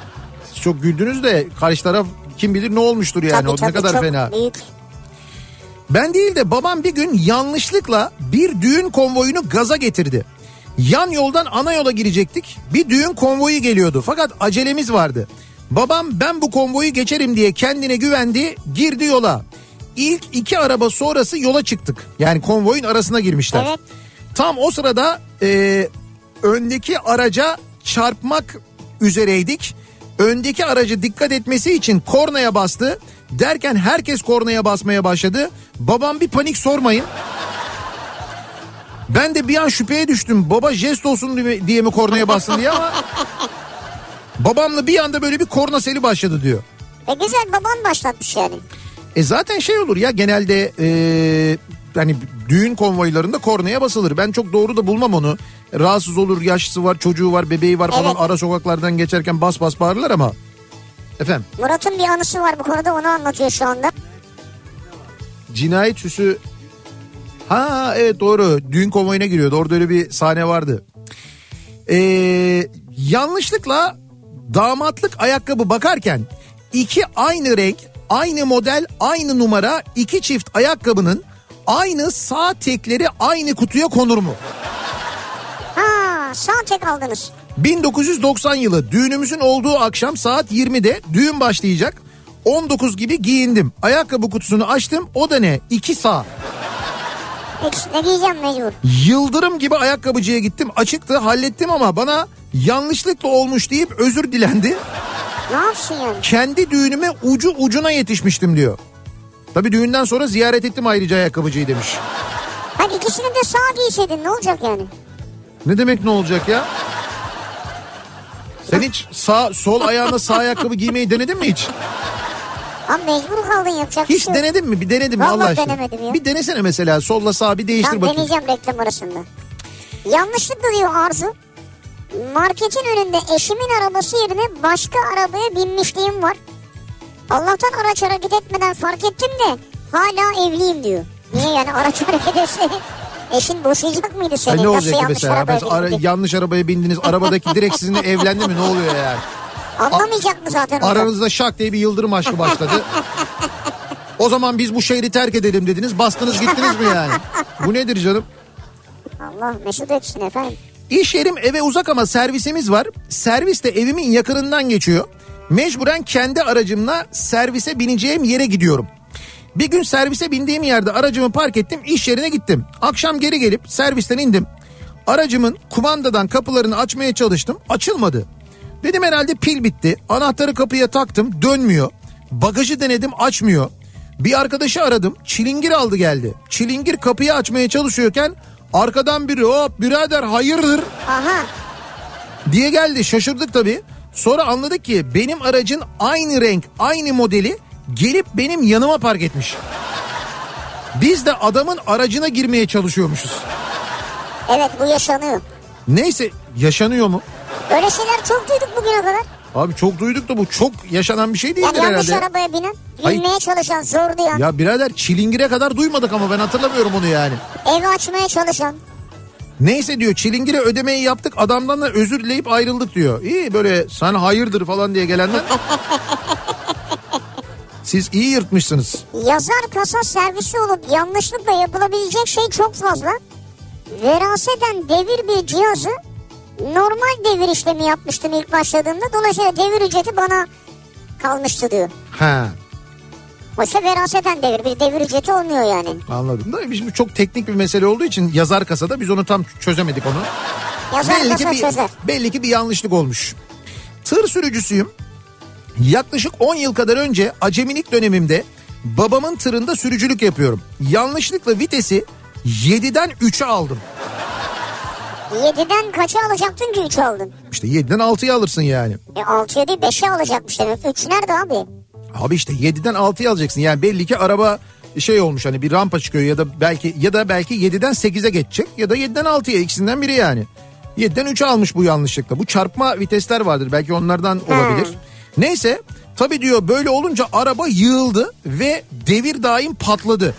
Siz çok güldünüz de karşı taraf kim bilir ne olmuştur yani. tabii, o tabii, ne kadar fena. Büyük. Ben değil de babam bir gün yanlışlıkla bir düğün konvoyunu gaza getirdi. Yan yoldan ana yola girecektik. Bir düğün konvoyu geliyordu fakat acelemiz vardı. Babam ben bu konvoyu geçerim diye kendine güvendi girdi yola. İlk iki araba sonrası yola çıktık. Yani konvoyun arasına girmişler. Evet. Tam o sırada e, öndeki araca çarpmak üzereydik. Öndeki aracı dikkat etmesi için kornaya bastı. Derken herkes kornaya basmaya başladı. Babam bir panik sormayın. Ben de bir an şüpheye düştüm. Baba jest olsun diye mi, kornaya bastın diye ama... Babamla bir anda böyle bir korna seli başladı diyor. E güzel baban başlatmış yani. E zaten şey olur ya genelde e, hani düğün konvoylarında kornaya basılır. Ben çok doğru da bulmam onu. Rahatsız olur, yaşlısı var, çocuğu var, bebeği var falan Evet. ara sokaklardan geçerken bas bas bağırırlar ama. Efendim Murat'ın bir anısı var bu konuda onu anlatıyor şu anda. cinayet süsü Ha evet doğru düğün konvoyuna giriyordu orada öyle bir sahne vardı. Ee, yanlışlıkla damatlık ayakkabı bakarken iki aynı renk aynı model aynı numara iki çift ayakkabının aynı sağ tekleri aynı kutuya konur mu? Ha sağ tek aldınız. 1990 yılı düğünümüzün olduğu akşam saat 20'de düğün başlayacak. 19 gibi giyindim. Ayakkabı kutusunu açtım. O da ne? İki sağ. Ne giyeceğim mecbur. Yıldırım gibi ayakkabıcıya gittim. Açıktı hallettim ama bana yanlışlıkla olmuş deyip özür dilendi. Ne yapsın yani? Kendi düğünüme ucu ucuna yetişmiştim diyor. Tabii düğünden sonra ziyaret ettim ayrıca ayakkabıcıyı demiş. Hadi ikisini de sağ giyseydin ne olacak yani? Ne demek ne olacak ya? Sen hiç sağ sol ayağına sağ ayakkabı giymeyi denedin mi hiç? Ama mecbur kaldın yapacak Hiç şey denedin mi? Bir denedin mi Vallahi Allah aşkına? denemedim ya. Bir denesene mesela solla sağ bir değiştir Tamam bakayım. deneyeceğim reklam arasında. Yanlışlıkla diyor Arzu. Marketin önünde eşimin arabası yerine başka arabaya binmişliğim var. Allah'tan araç hareket etmeden fark ettim de hala evliyim diyor. Niye yani araç hareket etse eşin boşayacak mıydı seni? Ne Nasıl olacak yanlış mesela? arabaya ara- yanlış arabaya bindiniz. Arabadaki direkt sizinle evlendi mi? Ne oluyor yani? Anlamayacak mı zaten? Aranızda şak diye bir yıldırım aşkı başladı. O zaman biz bu şehri terk edelim dediniz. Bastınız gittiniz mi yani? Bu nedir canım? Allah mesut etsin efendim. İş yerim eve uzak ama servisimiz var. Servis de evimin yakınından geçiyor. Mecburen kendi aracımla servise bineceğim yere gidiyorum. Bir gün servise bindiğim yerde aracımı park ettim iş yerine gittim. Akşam geri gelip servisten indim. Aracımın kumandadan kapılarını açmaya çalıştım açılmadı. Dedim herhalde pil bitti. Anahtarı kapıya taktım dönmüyor. Bagajı denedim açmıyor. Bir arkadaşı aradım çilingir aldı geldi. Çilingir kapıyı açmaya çalışıyorken arkadan biri hop birader hayırdır Aha diye geldi şaşırdık tabii. Sonra anladık ki benim aracın aynı renk aynı modeli gelip benim yanıma park etmiş. Biz de adamın aracına girmeye çalışıyormuşuz. evet bu yaşanıyor. Neyse yaşanıyor mu? Öyle şeyler çok duyduk bugüne kadar. Abi çok duyduk da bu çok yaşanan bir şey değildir Yani yanlış herhalde. arabaya binen, Hayır. binmeye çalışan, zor duyan, Ya birader çilingire kadar duymadık ama ben hatırlamıyorum onu yani. evi açmaya çalışan. Neyse diyor çilingire ödemeyi yaptık adamdan da özür dileyip ayrıldık diyor. İyi böyle sen hayırdır falan diye gelenden. Siz iyi yırtmışsınız. Yazar kasa servisi olup yanlışlıkla yapılabilecek şey çok fazla. Veraseten devir bir cihazı normal devir işlemi yapmıştım ilk başladığımda. Dolayısıyla devir ücreti bana kalmıştı diyor. Ha Oysa veraseten devir bir devir ücreti olmuyor yani. anladım da bu çok teknik bir mesele olduğu için yazar kasada biz onu tam çözemedik onu. Yazar belli ki kasa bir, çözer. belli ki bir yanlışlık olmuş. Tır sürücüsüyüm. Yaklaşık 10 yıl kadar önce acemilik dönemimde babamın tırında sürücülük yapıyorum. Yanlışlıkla vitesi 7'den 3'e aldım. 7'den kaça alacaktın ki 3 aldın? İşte 7'den 6'ya alırsın yani. E 6'ya değil 5'e alacakmış demek. 3 nerede abi? Abi işte 7'den 6'ya alacaksın. Yani belli ki araba şey olmuş hani bir rampa çıkıyor ya da belki ya da belki 7'den 8'e geçecek ya da 7'den 6'ya ikisinden biri yani. 7'den 3'e almış bu yanlışlıkla. Bu çarpma vitesler vardır belki onlardan olabilir. Neyse tabii diyor böyle olunca araba yığıldı ve devir daim patladı.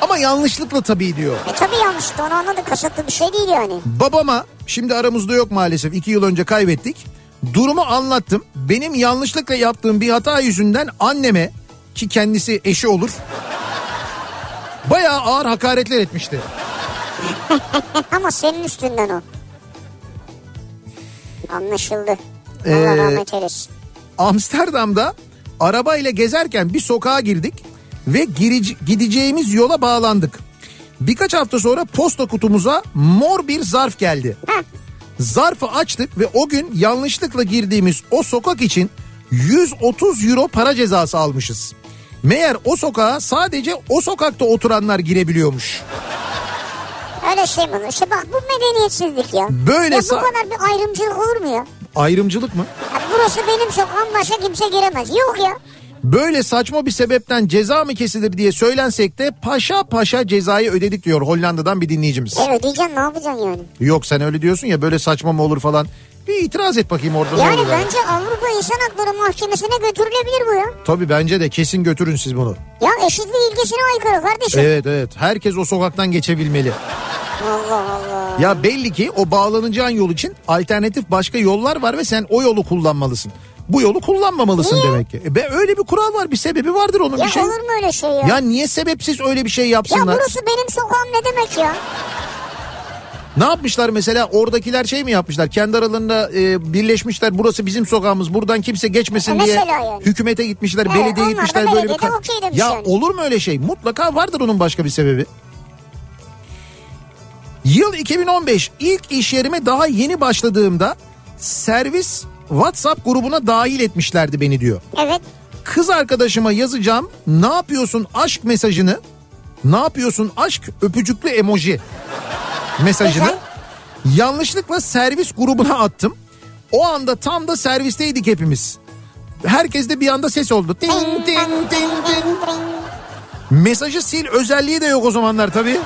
Ama yanlışlıkla tabii diyor. E tabii yanlıştı onu anladık. Kasıtlı bir şey değil yani. Babama şimdi aramızda yok maalesef iki yıl önce kaybettik. Durumu anlattım. Benim yanlışlıkla yaptığım bir hata yüzünden anneme ki kendisi eşi olur. Bayağı ağır hakaretler etmişti. Ama senin üstünden o. Anlaşıldı. Allah Ee, rahmet eylesin. Amsterdam'da arabayla gezerken bir sokağa girdik ve girici- gideceğimiz yola bağlandık. Birkaç hafta sonra posta kutumuza mor bir zarf geldi. Heh. Zarfı açtık ve o gün yanlışlıkla girdiğimiz o sokak için 130 euro para cezası almışız. Meğer o sokağa sadece o sokakta oturanlar girebiliyormuş. Öyle şey mi olur? İşte bak bu medeniyetsizlik ya. Böyle ya bu kadar bir ayrımcılık olur mu ya? Ayrımcılık mı? ya? Burası benim sokağım başka kimse giremez. Yok ya. Böyle saçma bir sebepten ceza mı kesilir diye söylensek de paşa paşa cezayı ödedik diyor Hollanda'dan bir dinleyicimiz. E ödeyeceksin ne yapacaksın yani? Yok sen öyle diyorsun ya böyle saçma mı olur falan. Bir itiraz et bakayım orada Yani olur yani. bence Avrupa İnsan Hakları Mahkemesi'ne götürülebilir bu ya. Tabii bence de kesin götürün siz bunu. Ya eşitlik ilkesine aykırı kardeşim. Evet evet herkes o sokaktan geçebilmeli. Allah Allah. Ya belli ki o bağlanacağın yol için alternatif başka yollar var ve sen o yolu kullanmalısın. Bu yolu kullanmamalısın Niye? demek ki. E be öyle bir kural var bir sebebi vardır onun Ya bir şey. olur mu öyle şey ya? Ya niye sebepsiz öyle bir şey Ya yapsınlar? burası benim sokağım ne demek ya? Ne yapmışlar mesela oradakiler şey mi yapmışlar? Kendi aralarında e, birleşmişler burası bizim sokağımız buradan kimse geçmesin E diye yani. hükümete gitmişler Evet, belediye gitmişler böyle bir demiş Ya yani. olur mu öyle şey? Mutlaka vardır onun başka bir sebebi. Yıl 2015 ilk iş yerime daha yeni başladığımda servis WhatsApp grubuna dahil etmişlerdi beni diyor. Evet. Kız arkadaşıma yazacağım ne yapıyorsun aşk mesajını ne yapıyorsun aşk öpücüklü emoji mesajını Güzel. yanlışlıkla servis grubuna attım. O anda tam da servisteydik hepimiz. Herkes de bir anda ses oldu. Ting ting ting ting. Mesajı sil özelliği de yok o zamanlar tabii.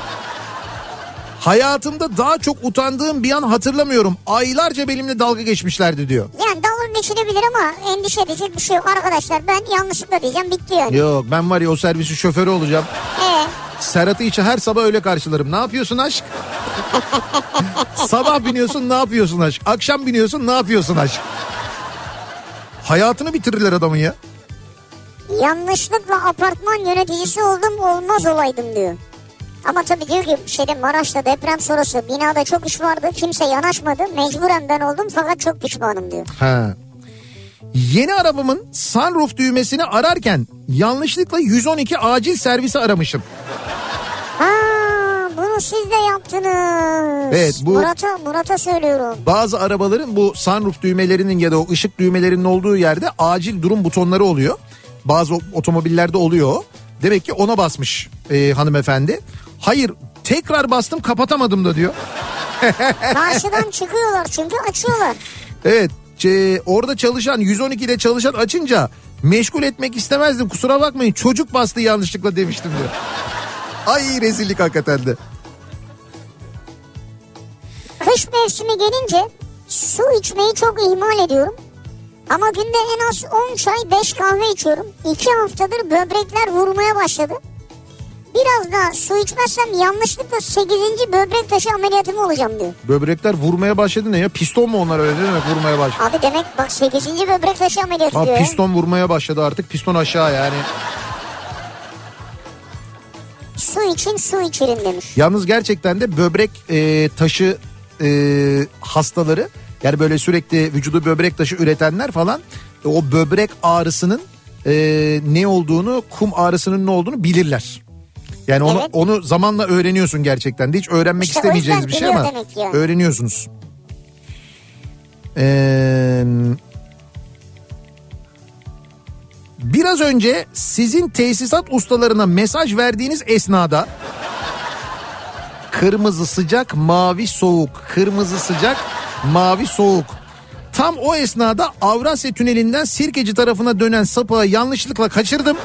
Hayatımda daha çok utandığım bir an hatırlamıyorum. Aylarca benimle dalga geçmişlerdi diyor. Yani dalga geçilebilir ama endişe edecek bir şey yok. Arkadaşlar ben yanlışlıkla diyeceğim bitti yani. Yok ben var ya o servisin şoförü olacağım. Ee, Serhat'ı içe her sabah öyle karşılarım. Ne yapıyorsun aşk? sabah biniyorsun ne yapıyorsun aşk? Akşam biniyorsun ne yapıyorsun aşk? Hayatını bitirirler adamın ya. yanlışlıkla apartman yöneticisi oldum olmaz olaydım diyor. Ama tabii diyor ki şeyde Maraş'ta deprem sonrası binada çok iş vardı. Kimse yanaşmadı. Mecburen ben oldum fakat çok pişmanım diyor. Ha. Yeni arabamın sunroof düğmesini ararken yanlışlıkla 112 acil servisi aramışım. Ha, bunu siz de yaptınız. Evet, bu- Murat'a Murat'a söylüyorum. Bazı arabaların bu sunroof düğmelerinin ya da o ışık düğmelerinin olduğu yerde acil durum butonları oluyor. Bazı otomobillerde oluyor. Demek ki ona basmış e, hanımefendi. Hayır tekrar bastım kapatamadım da diyor. Karşıdan çıkıyorlar çünkü açıyorlar. Evet e, orada çalışan 112'de çalışan açınca meşgul etmek istemezdim kusura bakmayın çocuk bastı yanlışlıkla demiştim diyor. Ay rezillik hakikaten de. Kış mevsimi gelince su içmeyi çok ihmal ediyorum. Ama günde en az 10 çay 5 kahve içiyorum. 2 haftadır böbrekler vurmaya başladı. Biraz daha su içmezsem yanlışlıkla 8. böbrek taşı ameliyatımı olacağım diyor. Böbrekler vurmaya başladı ne ya? Piston mu onlar öyle değil mi? Vurmaya başladı. Abi demek bak 8. böbrek taşı ameliyatı Ha, diyor piston vurmaya başladı artık. Piston aşağı yani. Su için su içirin demiş. Yalnız gerçekten de böbrek e, taşı e, hastaları yani böyle sürekli vücudu böbrek taşı üretenler falan e, o böbrek ağrısının e, ne olduğunu kum ağrısının ne olduğunu bilirler. Yani onu Evet. onu zamanla öğreniyorsun gerçekten de hiç öğrenmek İşte yüzden bir şey ama öğreniyorsunuz. Ee, biraz önce sizin tesisat ustalarına mesaj verdiğiniz esnada kırmızı sıcak mavi soğuk kırmızı sıcak mavi soğuk tam o esnada Avrasya Tüneli'nden Sirkeci tarafına dönen sapağı yanlışlıkla kaçırdım.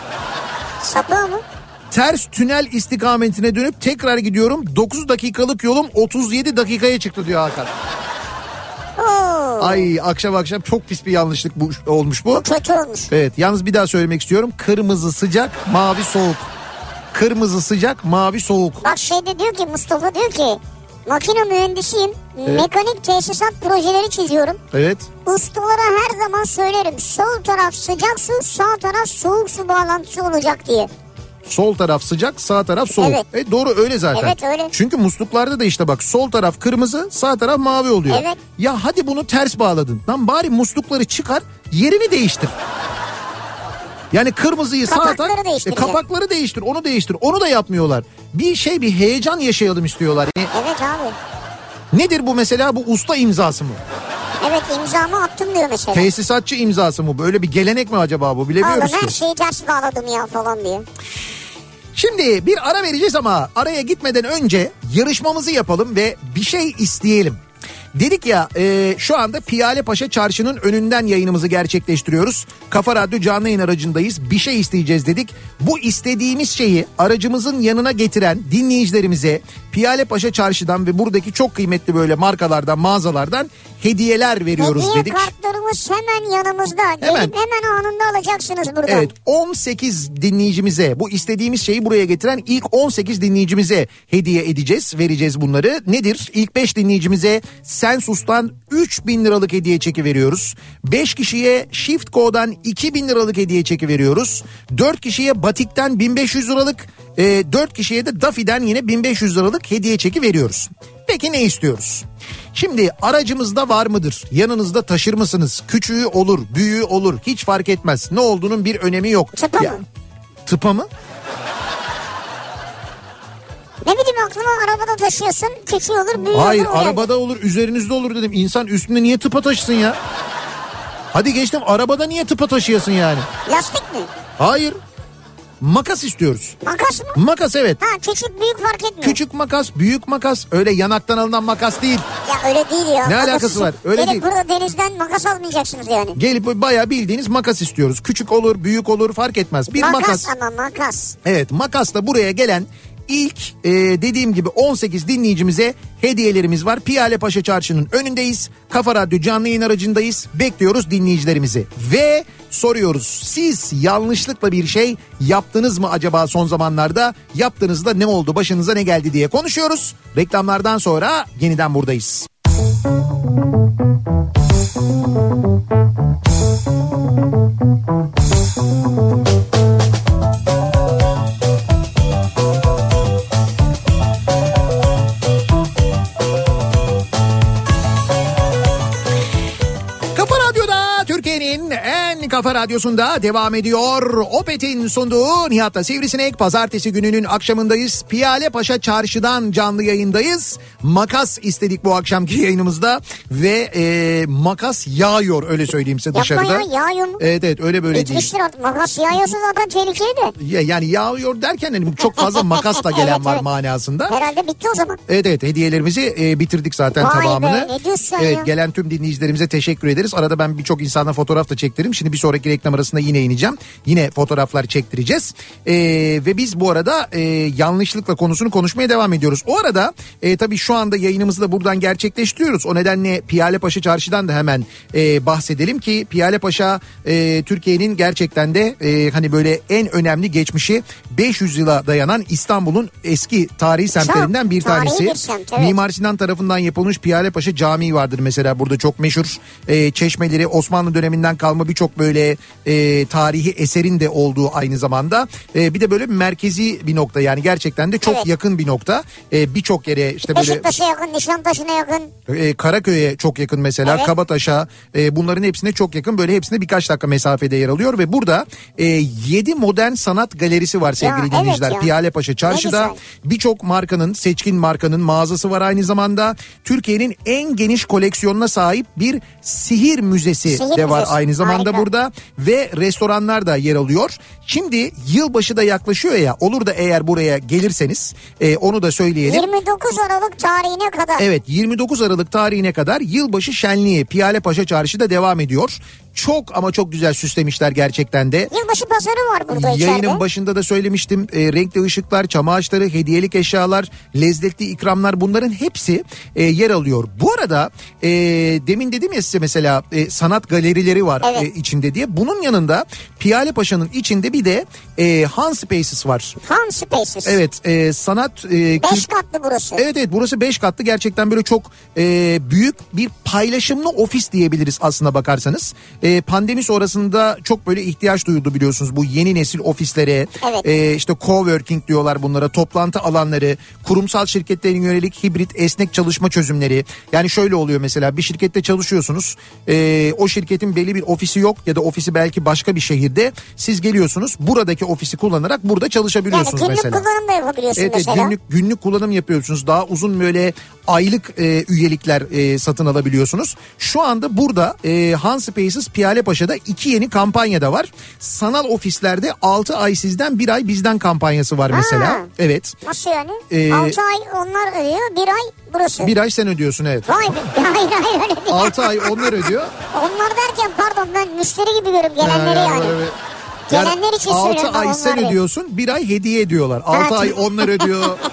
Sapığı mı? Ters tünel istikametine dönüp tekrar gidiyorum. 9 dakikalık yolum 37 dakikaya çıktı diyor Hakan. Oo, Ay akşam akşam çok pis bir yanlışlık bu, olmuş bu. kötü olmuş. Evet yalnız bir daha söylemek istiyorum. Kırmızı sıcak mavi soğuk. Kırmızı sıcak mavi soğuk. Bak şeyde diyor ki Mustafa diyor ki makine mühendisiyim. Mekanik tesisat projeleri çiziyorum. Evet. Ustalara her zaman söylerim sol taraf sıcak su sağ taraf soğuk su bağlantısı olacak diye. Sol taraf sıcak, sağ taraf soğuk. Evet. E doğru öyle zaten. Evet, öyle. Çünkü musluklarda da işte bak sol taraf kırmızı, sağ taraf mavi oluyor. Evet. Ya hadi bunu ters bağladın. Lan bari muslukları çıkar, yerini değiştir. Yani kırmızıyı sağ Kapakları tak, e, kapakları değiştir, onu değiştir. Onu da yapmıyorlar. Bir şey bir heyecan yaşayalım istiyorlar. Yani Evet abi. nedir bu mesela bu usta imzası mı? Evet imzamı attım diyor mesela. Tesisatçı imzası mı? Böyle bir gelenek mi acaba bu? Oğlum Bilemiyoruz her ki. şeyi ters bağladım ya falan diye. Şimdi bir ara vereceğiz ama araya gitmeden önce yarışmamızı yapalım ve bir şey isteyelim. Dedik ya e, şu anda Piyale Paşa Çarşı'nın önünden yayınımızı gerçekleştiriyoruz. Kafa Radyo canlı yayın aracındayız. Bir şey isteyeceğiz dedik. Bu istediğimiz şeyi aracımızın yanına getiren dinleyicilerimize Piyale Paşa Çarşı'dan ve buradaki çok kıymetli böyle markalardan mağazalardan hediyeler veriyoruz Hediye dedik. kartlarımız hemen yanımızda. Hemen. Gelip hemen anında alacaksınız buradan. Evet 18 dinleyicimize bu istediğimiz şeyi buraya getiren ilk 18 dinleyicimize hediye edeceğiz vereceğiz bunları. Nedir? İlk 5 dinleyicimize Sensus'tan 3000 liralık hediye çeki veriyoruz. 5 kişiye Shift Co'dan 2000 liralık hediye çeki veriyoruz. 4 kişiye Batik'ten 1500 liralık e, 4 kişiye de Dafi'den yine 1500 liralık hediye çeki veriyoruz. Peki ne istiyoruz? Şimdi aracımızda var mıdır? Yanınızda taşır mısınız? Küçüğü olur, büyüğü olur. Hiç fark etmez. Ne olduğunun bir önemi yok. Tıpa mı? Tıpa mı? Ne bileyim aklıma arabada taşıyorsun. Küçüğü olur büyüğü Hayır olur. geldi. arabada olur, üzerinizde olur dedim. İnsan üstünde niye tıpa taşısın ya? Hadi geçtim arabada niye tıpa taşıyasın yani? Lastik mi? Hayır. Makas istiyoruz. Makas mı? Makas evet. Ha küçük büyük fark etmiyor. Küçük makas, büyük makas. Öyle yanaktan alınan makas değil. Ya öyle değil ya. Ne Makas alakası var? Öyle Gelip değil. burada denizden makas almayacaksınız yani. Gelip bayağı bildiğiniz makas istiyoruz. Küçük olur, büyük olur fark etmez. Bir makas. makas ama makas. Evet makasla buraya gelen ilk e, dediğim gibi 18 dinleyicimize hediyelerimiz var. Piyale Paşa Çarşı'nın önündeyiz. Kafa Radyo canlı yayın aracındayız. Bekliyoruz dinleyicilerimizi. Ve soruyoruz siz yanlışlıkla bir şey yaptınız mı acaba son zamanlarda? Yaptığınızda ne oldu başınıza ne geldi diye konuşuyoruz. Reklamlardan sonra yeniden buradayız. Kafa kafa radyosunda devam ediyor. Opet'in sunduğu Nihat'la Sivrisinek. Pazartesi gününün akşamındayız. Piyale Paşa Çarşı'dan canlı yayındayız. Makas istedik bu akşamki yayınımızda. Ve e, makas yağıyor öyle söyleyeyim size Yapma dışarıda. ya yağıyor mu? Evet evet öyle böyle değil. Makas yağıyorsa zaten tehlikeli de. Ya, yani yağıyor derken hani çok fazla makasla gelen Evet, var evet. manasında. Herhalde bitti o zaman. Evet evet hediyelerimizi e, bitirdik zaten Vay be, tamamını. ne diyorsun evet ya? gelen tüm dinleyicilerimize teşekkür ederiz. Arada ben birçok insana fotoğraf da çektirdim. Şimdi bir sonraki reklam arasında yine ineceğim. Yine fotoğraflar çektireceğiz. E, ve biz bu arada e, yanlışlıkla konusunu konuşmaya devam ediyoruz. O arada e, tabii şu anda yayınımızı da buradan gerçekleştiriyoruz. O nedenle Piyale Paşa Çarşı'dan da hemen e, bahsedelim ki Piyale Paşa e, Türkiye'nin gerçekten de e, hani böyle en önemli geçmişi 500 yıla dayanan İstanbul'un eski tarihi semtlerinden bir tanesi. bir semt, evet. Mimar Sinan tarafından yapılmış Piyalepaşa Camii vardır mesela burada çok meşhur. E, çeşmeleri Osmanlı döneminden kalma birçok böyle e, tarihi eserin de olduğu aynı zamanda. E, bir de böyle merkezi bir nokta yani gerçekten de çok Evet. yakın bir nokta. E, birçok yere işte böyle Beşiktaş'a yakın, Nişantaşı'na yakın. e, Karaköy'e çok yakın mesela Evet. Kabataş'a e, bunların hepsine çok yakın böyle hepsine birkaç dakika mesafede yer alıyor ve burada e, 7 modern sanat galerisi var sevgili evet dinleyiciler ya. Piyalepaşa Çarşı'da birçok markanın seçkin markanın mağazası var aynı zamanda Türkiye'nin en geniş koleksiyonuna sahip bir sihir müzesi Sihir de var müzesi, aynı zamanda harika. burada ve restoranlar da yer alıyor. Şimdi yılbaşı da yaklaşıyor ya olur da eğer buraya gelirseniz e, onu da söyleyelim. 29 Aralık tarihine kadar. Evet 29 Aralık tarihine kadar yılbaşı şenliği Piyale Paşa Çarşı'da devam ediyor. Çok ama çok güzel süslemişler gerçekten de. Yılbaşı pazarı var burada Yayının içeride. başında da söylemiştim e, renkli ışıklar, çam ağaçları, hediyelik eşyalar, lezzetli ikramlar bunların hepsi e, yer alıyor. Bu arada e, demin dedim ya size mesela e, sanat galerileri var Evet. e, içinde diye. Bunun yanında Piyale Paşa'nın içinde bir de e, Han Spaces var. Han Spaces. Evet e, sanat... E, 5 kült- katlı burası. Evet evet burası 5 katlı gerçekten böyle çok e, büyük bir paylaşımlı ofis diyebiliriz aslına bakarsanız. E, pandemi sonrasında çok böyle ihtiyaç duyuldu biliyorsunuz bu yeni nesil ofislere. Evet. E, işte coworking diyorlar bunlara toplantı alanları, kurumsal şirketlerin yönelik hibrit esnek çalışma çözümleri. Yani şöyle oluyor mesela bir şirkette çalışıyorsunuz. E, o şirketin belli bir ofisi yok ya da ofisi belki başka bir şehirde. Siz geliyorsunuz buradaki ofisi kullanarak burada Yani çalışabiliyorsunuz günlük mesela. kullanım da yapabiliyorsun Evet, evet, mesela. günlük günlük kullanım yapıyorsunuz. Daha uzun böyle aylık e, üyelikler e, satın alabiliyorsunuz. Şu anda burada e, Hans Spaces Piyale Paşa'da iki yeni kampanya da var. Sanal ofislerde 6 ay sizden 1 ay bizden kampanyası var mesela. Ha. Evet. Nasıl yani? Ee, 6 ay onlar ödüyor, 1 ay burası. Bir ay sen ödüyorsun evet. Vay be. Hayır hayır öyle değil. 6 ay onlar ödüyor. Onlar derken pardon ben müşteri gibi görüyorum gelenleri Ha, yani. evet. Gelenler için 6 söylüyorum. ay sen ödüyorsun bir ay hediye ediyorlar. 6 Ha, ay onlar ödüyor.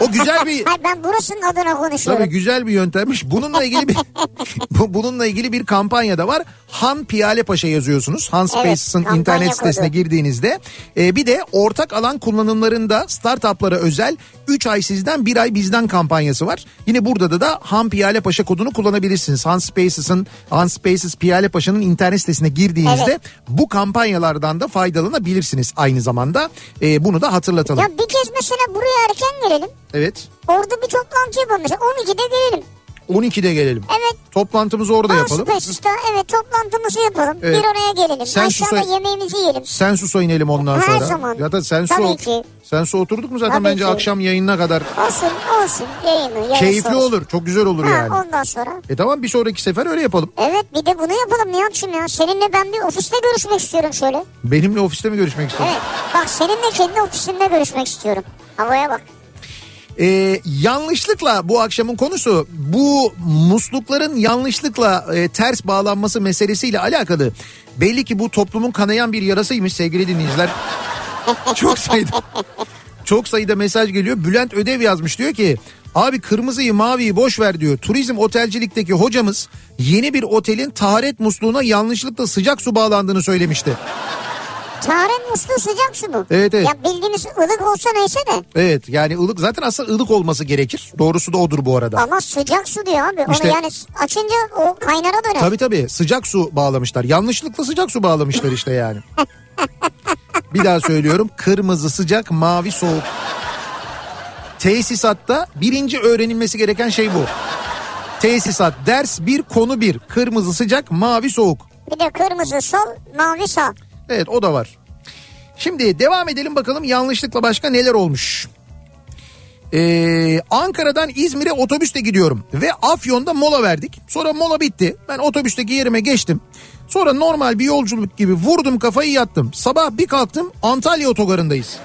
O güzel bir Hayır ben burasının adına konuşuyorum. Tabii güzel bir yöntemmiş. Bununla ilgili bir bu- bununla ilgili bir kampanya da var. Han Piyale Paşa yazıyorsunuz. Han Evet, Spaces'ın kampanya internet sitesine girdiğinizde e, bir de ortak alan kullanımlarında startuplara özel 3 ay sizden 1 ay bizden kampanyası var. Yine burada da da Han Piyale Paşa kodunu kullanabilirsiniz. Han Spaces'ın Han Spaces Piyale Paşa'nın internet sitesine girdiğinizde Evet. bu kampanyalardan da faydalanabilirsiniz aynı zamanda. E, bunu da hatırlatalım. Ya bir kez mesela buraya erken gelelim. Evet. Orada bir toplantı yapalım. Mesela 12'de gelelim. 12'de gelelim. Evet. Toplantımızı orada yapalım. Spaces'ta evet toplantımızı yapalım. Evet. Bir oraya gelelim. Sen Aşağıda yemeğimizi yiyelim. Sensus'a inelim ondan Her sonra. zaman. Ya da Sensu, Tabii ki. Sensu oturduk mu zaten Tabii bence ki. akşam yayınına kadar. Olsun olsun yayını. yayın Keyifli sonrası. olur. Çok güzel olur Ha, yani. ondan sonra. E tamam bir sonraki sefer öyle yapalım. Evet bir de bunu yapalım Nihat'cığım ya. Seninle ben bir ofiste görüşmek istiyorum şöyle. Benimle ofiste mi görüşmek istiyorsun? Evet bak seninle kendi ofisimde görüşmek istiyorum. Havaya bak. Ee, yanlışlıkla bu akşamın konusu bu muslukların yanlışlıkla e, ters bağlanması meselesiyle alakalı. Belli ki bu toplumun kanayan bir yarasıymış sevgili dinleyiciler. Çok sayıda çok sayıda mesaj geliyor. Bülent ödev yazmış diyor ki abi kırmızıyı maviyi boş ver diyor. Turizm otelcilikteki hocamız yeni bir otelin taharet musluğuna yanlışlıkla sıcak su bağlandığını söylemişti. Taharet musluğu sıcak su mu? Evet, evet. Ya bildiğimiz ılık olsa neyse de. Evet yani ılık zaten aslında ılık olması gerekir. Doğrusu da odur bu arada. Ama sıcak su diyor abi. İşte- Onu yani açınca o kaynara döner. Tabii tabii sıcak su bağlamışlar. Yanlışlıkla sıcak su bağlamışlar işte yani. Bir daha söylüyorum. Kırmızı sıcak, mavi soğuk. Tesisatta birinci öğrenilmesi gereken şey bu. Tesisat ders bir konu bir. Kırmızı sıcak, mavi soğuk. Bir de kırmızı sol, mavi sağ. Evet o da var. Şimdi devam edelim bakalım yanlışlıkla başka neler olmuş. Ee, Ankara'dan İzmir'e otobüste gidiyorum ve Afyon'da mola verdik. Sonra mola bitti. Ben otobüsteki yerime geçtim. Sonra normal bir yolculuk gibi vurdum kafayı yattım. Sabah bir kalktım Antalya otogarındayız.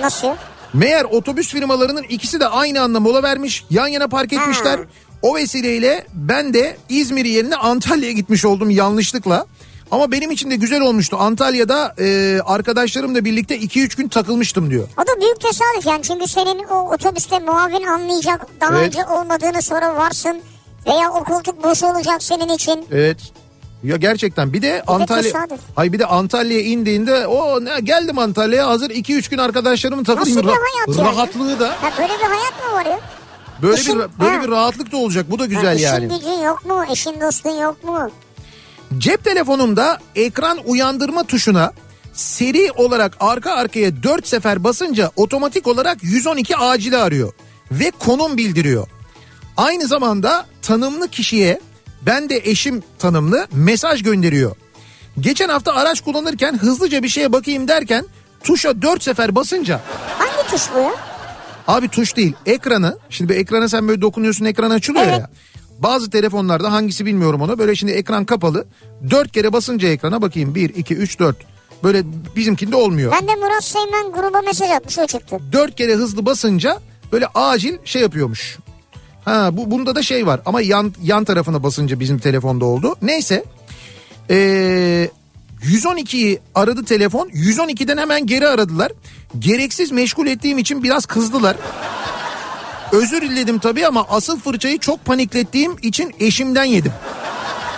Nasıl? Meğer otobüs firmalarının ikisi de aynı anda mola vermiş. Yan yana park etmişler. Ha. O vesileyle ben de İzmir yerine Antalya'ya gitmiş oldum yanlışlıkla. Ama benim için de güzel olmuştu. Antalya'da e, arkadaşlarımla birlikte 2-3 gün takılmıştım diyor. O da büyük tesadüf yani çünkü senin o otobüste muavin anlayacak daha Evet. önce olmadığını sonra varsın veya o koltuk boş olacak senin için. Evet. Ya gerçekten bir de Antalya tesadüf. Ay bir de Antalya'ya indiğinde o ne geldim Antalya'ya hazır 2-3 gün arkadaşlarımı takılayım. Nasıl bir Ra- hayat yani? Rahatlığı da Ha böyle bir hayat mı var ya? böyle İşin- bir böyle ha. bir rahatlık da olacak. Bu da Ha, güzel işin yani. gücün yok mu? Eşin dostun yok mu? Cep telefonumda ekran uyandırma tuşuna seri olarak arka arkaya 4 sefer basınca otomatik olarak 112 acili arıyor ve konum bildiriyor. Aynı zamanda tanımlı kişiye ben de eşim tanımlı mesaj gönderiyor. Geçen hafta araç kullanırken hızlıca bir şeye bakayım derken tuşa 4 sefer basınca Hangi tuş bu ya? Abi tuş değil ekranı şimdi bir ekrana sen böyle dokunuyorsun ekran açılıyor Evet. ya. Bazı telefonlarda hangisi bilmiyorum ona böyle şimdi ekran kapalı dört kere basınca ekrana bakayım 1 2 3 4 böyle bizimkinde olmuyor. Ben de Murat Seymen gruba mesaj atmış o çıktı. Dört kere hızlı basınca böyle acil şey yapıyormuş. Ha bu bunda da şey var ama yan yan tarafına basınca bizim telefonda oldu. Neyse. Ee, 112'yi aradı telefon. 112'den hemen geri aradılar. Gereksiz meşgul ettiğim için biraz kızdılar. Özür diledim tabii ama asıl fırçayı çok paniklettiğim için eşimden yedim.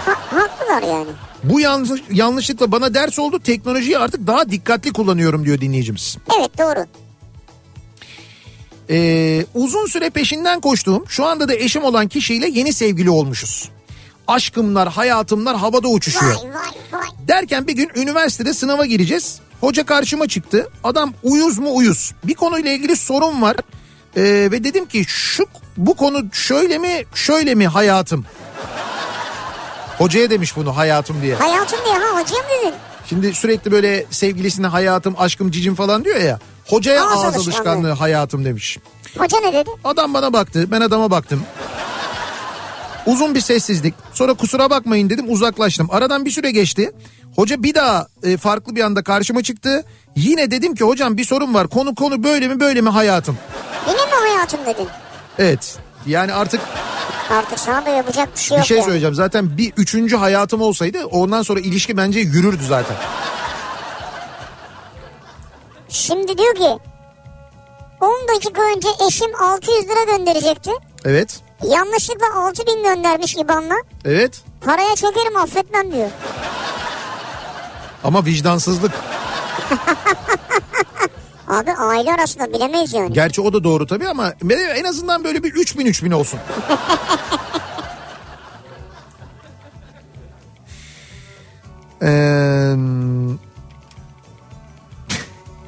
Ha, haklılar yani. Bu yanlış, yanlışlıkla bana ders oldu. Teknolojiyi artık daha dikkatli kullanıyorum diyor dinleyicimiz. Evet doğru. Ee, uzun süre peşinden koştuğum şu anda da eşim olan kişiyle yeni sevgili olmuşuz. aşkımlar, hayatımlar havada uçuşuyor. Vay vay vay. Derken bir gün üniversitede sınava gireceğiz. Hoca karşıma çıktı. Adam uyuz mu uyuz. Bir konuyla ilgili sorun var. Ee, ve dedim ki şu bu konu şöyle mi şöyle mi hayatım? Hocaya demiş bunu hayatım diye. Hayatım diye ha hocam dedin. Şimdi sürekli böyle sevgilisine hayatım, aşkım, cicim falan diyor ya. Hocaya Ağız ağız alışkanlığı. hayatım demiş. Hoca ne dedi? Adam bana baktı, ben adama baktım. Uzun bir sessizlik. Sonra kusura bakmayın dedim uzaklaştım. Aradan bir süre geçti. Hoca bir daha e, farklı bir anda karşıma çıktı. Yine dedim ki hocam bir sorun var. Konu konu böyle mi böyle mi hayatım? Yine mi hayatım dedin? Evet. Yani artık Artık sana da yapacak bir şey bir yok şey yani. söyleyeceğim. Zaten bir üçüncü hayatım olsaydı ondan sonra ilişki bence yürürdü zaten. Şimdi diyor ki 10 dakika önce eşim 600 lira gönderecekti. Evet. Yanlışlıkla 6000 göndermiş IBAN'la. Evet. Paraya çökerim affetmem diyor. Ama vicdansızlık. Abi aile arasında bilemeyiz yani. Gerçi o da doğru tabii ama en azından böyle bir 3000 3000 olsun.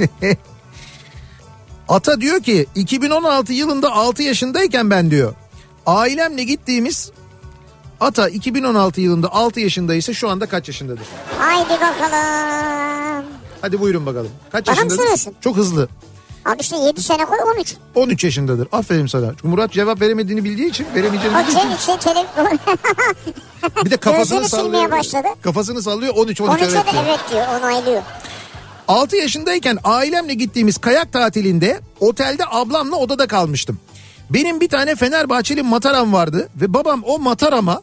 Ata diyor ki 2016 yılında 6 yaşındayken ben diyor. Ailemle gittiğimiz Ata 2016 yılında 6 yaşındaysa şu anda kaç yaşındadır? Haydi bakalım. Hadi buyurun bakalım. Kaç Bana yaşındadır? soruyorsun? Çok hızlı. Abi işte 7 sene koy 13. 13 yaşındadır. Aferin sana. Çünkü Murat cevap veremediğini bildiği için, veremeyeceğini O bildiği için şey, şey tele... bir de kafasını Gözünü silmeye sallıyor. başladı. Kafasını sallıyor 13 13 13'e evet de diyor. evet diyor onaylıyor. 6 yaşındayken ailemle gittiğimiz kayak tatilinde otelde ablamla odada kalmıştım. Benim bir tane Fenerbahçeli mataram vardı ve babam o matarama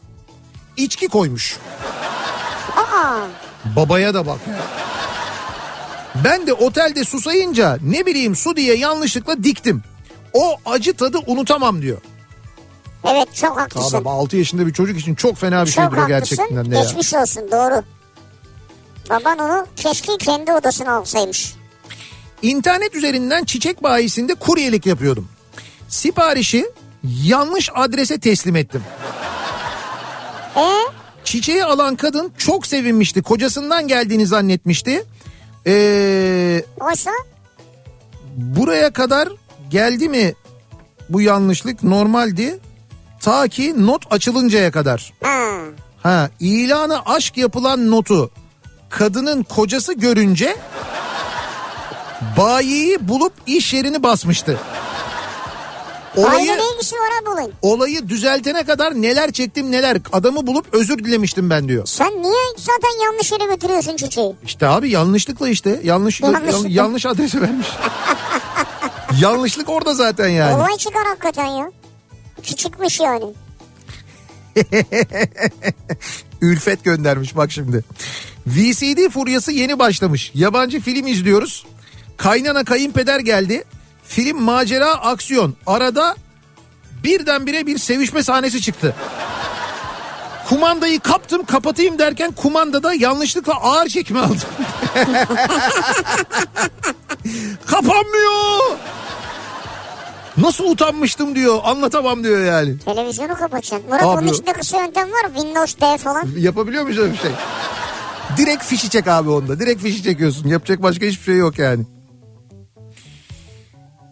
içki koymuş. Aa Babaya da bak ya. Ben de otelde susayınca ne bileyim su diye yanlışlıkla diktim. O acı tadı unutamam diyor. evet çok haklısın. Abi 6 yaşında bir çocuk için çok fena bir çok şeydir haklısın. gerçekten de ya. Geçmiş olsun doğru. Baban onu keşke kendi odasına alsaymış. İnternet üzerinden çiçek bayisinde kuryelik yapıyordum. Siparişi yanlış adrese teslim ettim. E Çiçeği alan kadın çok sevinmişti. Kocasından geldiğini zannetmişti. Ee, oysa buraya kadar geldi mi bu yanlışlık normaldi. Ta ki not açılıncaya kadar. ha, Ha, ilanı aşk yapılan notu kadının kocası görünce bayiyi bulup iş yerini basmıştı. Olayı, ne ilgisi var abi olayın? olayı düzeltene kadar neler çektim neler. Adamı bulup özür dilemiştim ben diyor. Sen niye zaten yanlış yere götürüyorsun çiçeği? İşte abi yanlışlıkla işte yanlış Yanlışlıkla. yan- yanlış adrese vermiş. Yanlışlık orada zaten yani. Olay çıkar hakikaten ya. Küçükmüş yani. Ülfet göndermiş bak şimdi. VCD furyası yeni başlamış. Yabancı film izliyoruz. Kaynana kayınpeder geldi. Film macera aksiyon. Arada birdenbire bir sevişme sahnesi çıktı. Kumandayı kaptım kapatayım derken kumandada yanlışlıkla ağır çekme aldım. Kapanmıyor. Nasıl utanmıştım diyor anlatamam diyor yani. Televizyonu kapatacaksın. Murat Abi- onun içinde kısa yöntem var. Windows D falan. Yapabiliyor muyuz öyle bir şey? Direkt fişi çek abi onda. Direkt fişi çekiyorsun. Yapacak başka hiçbir şey yok yani.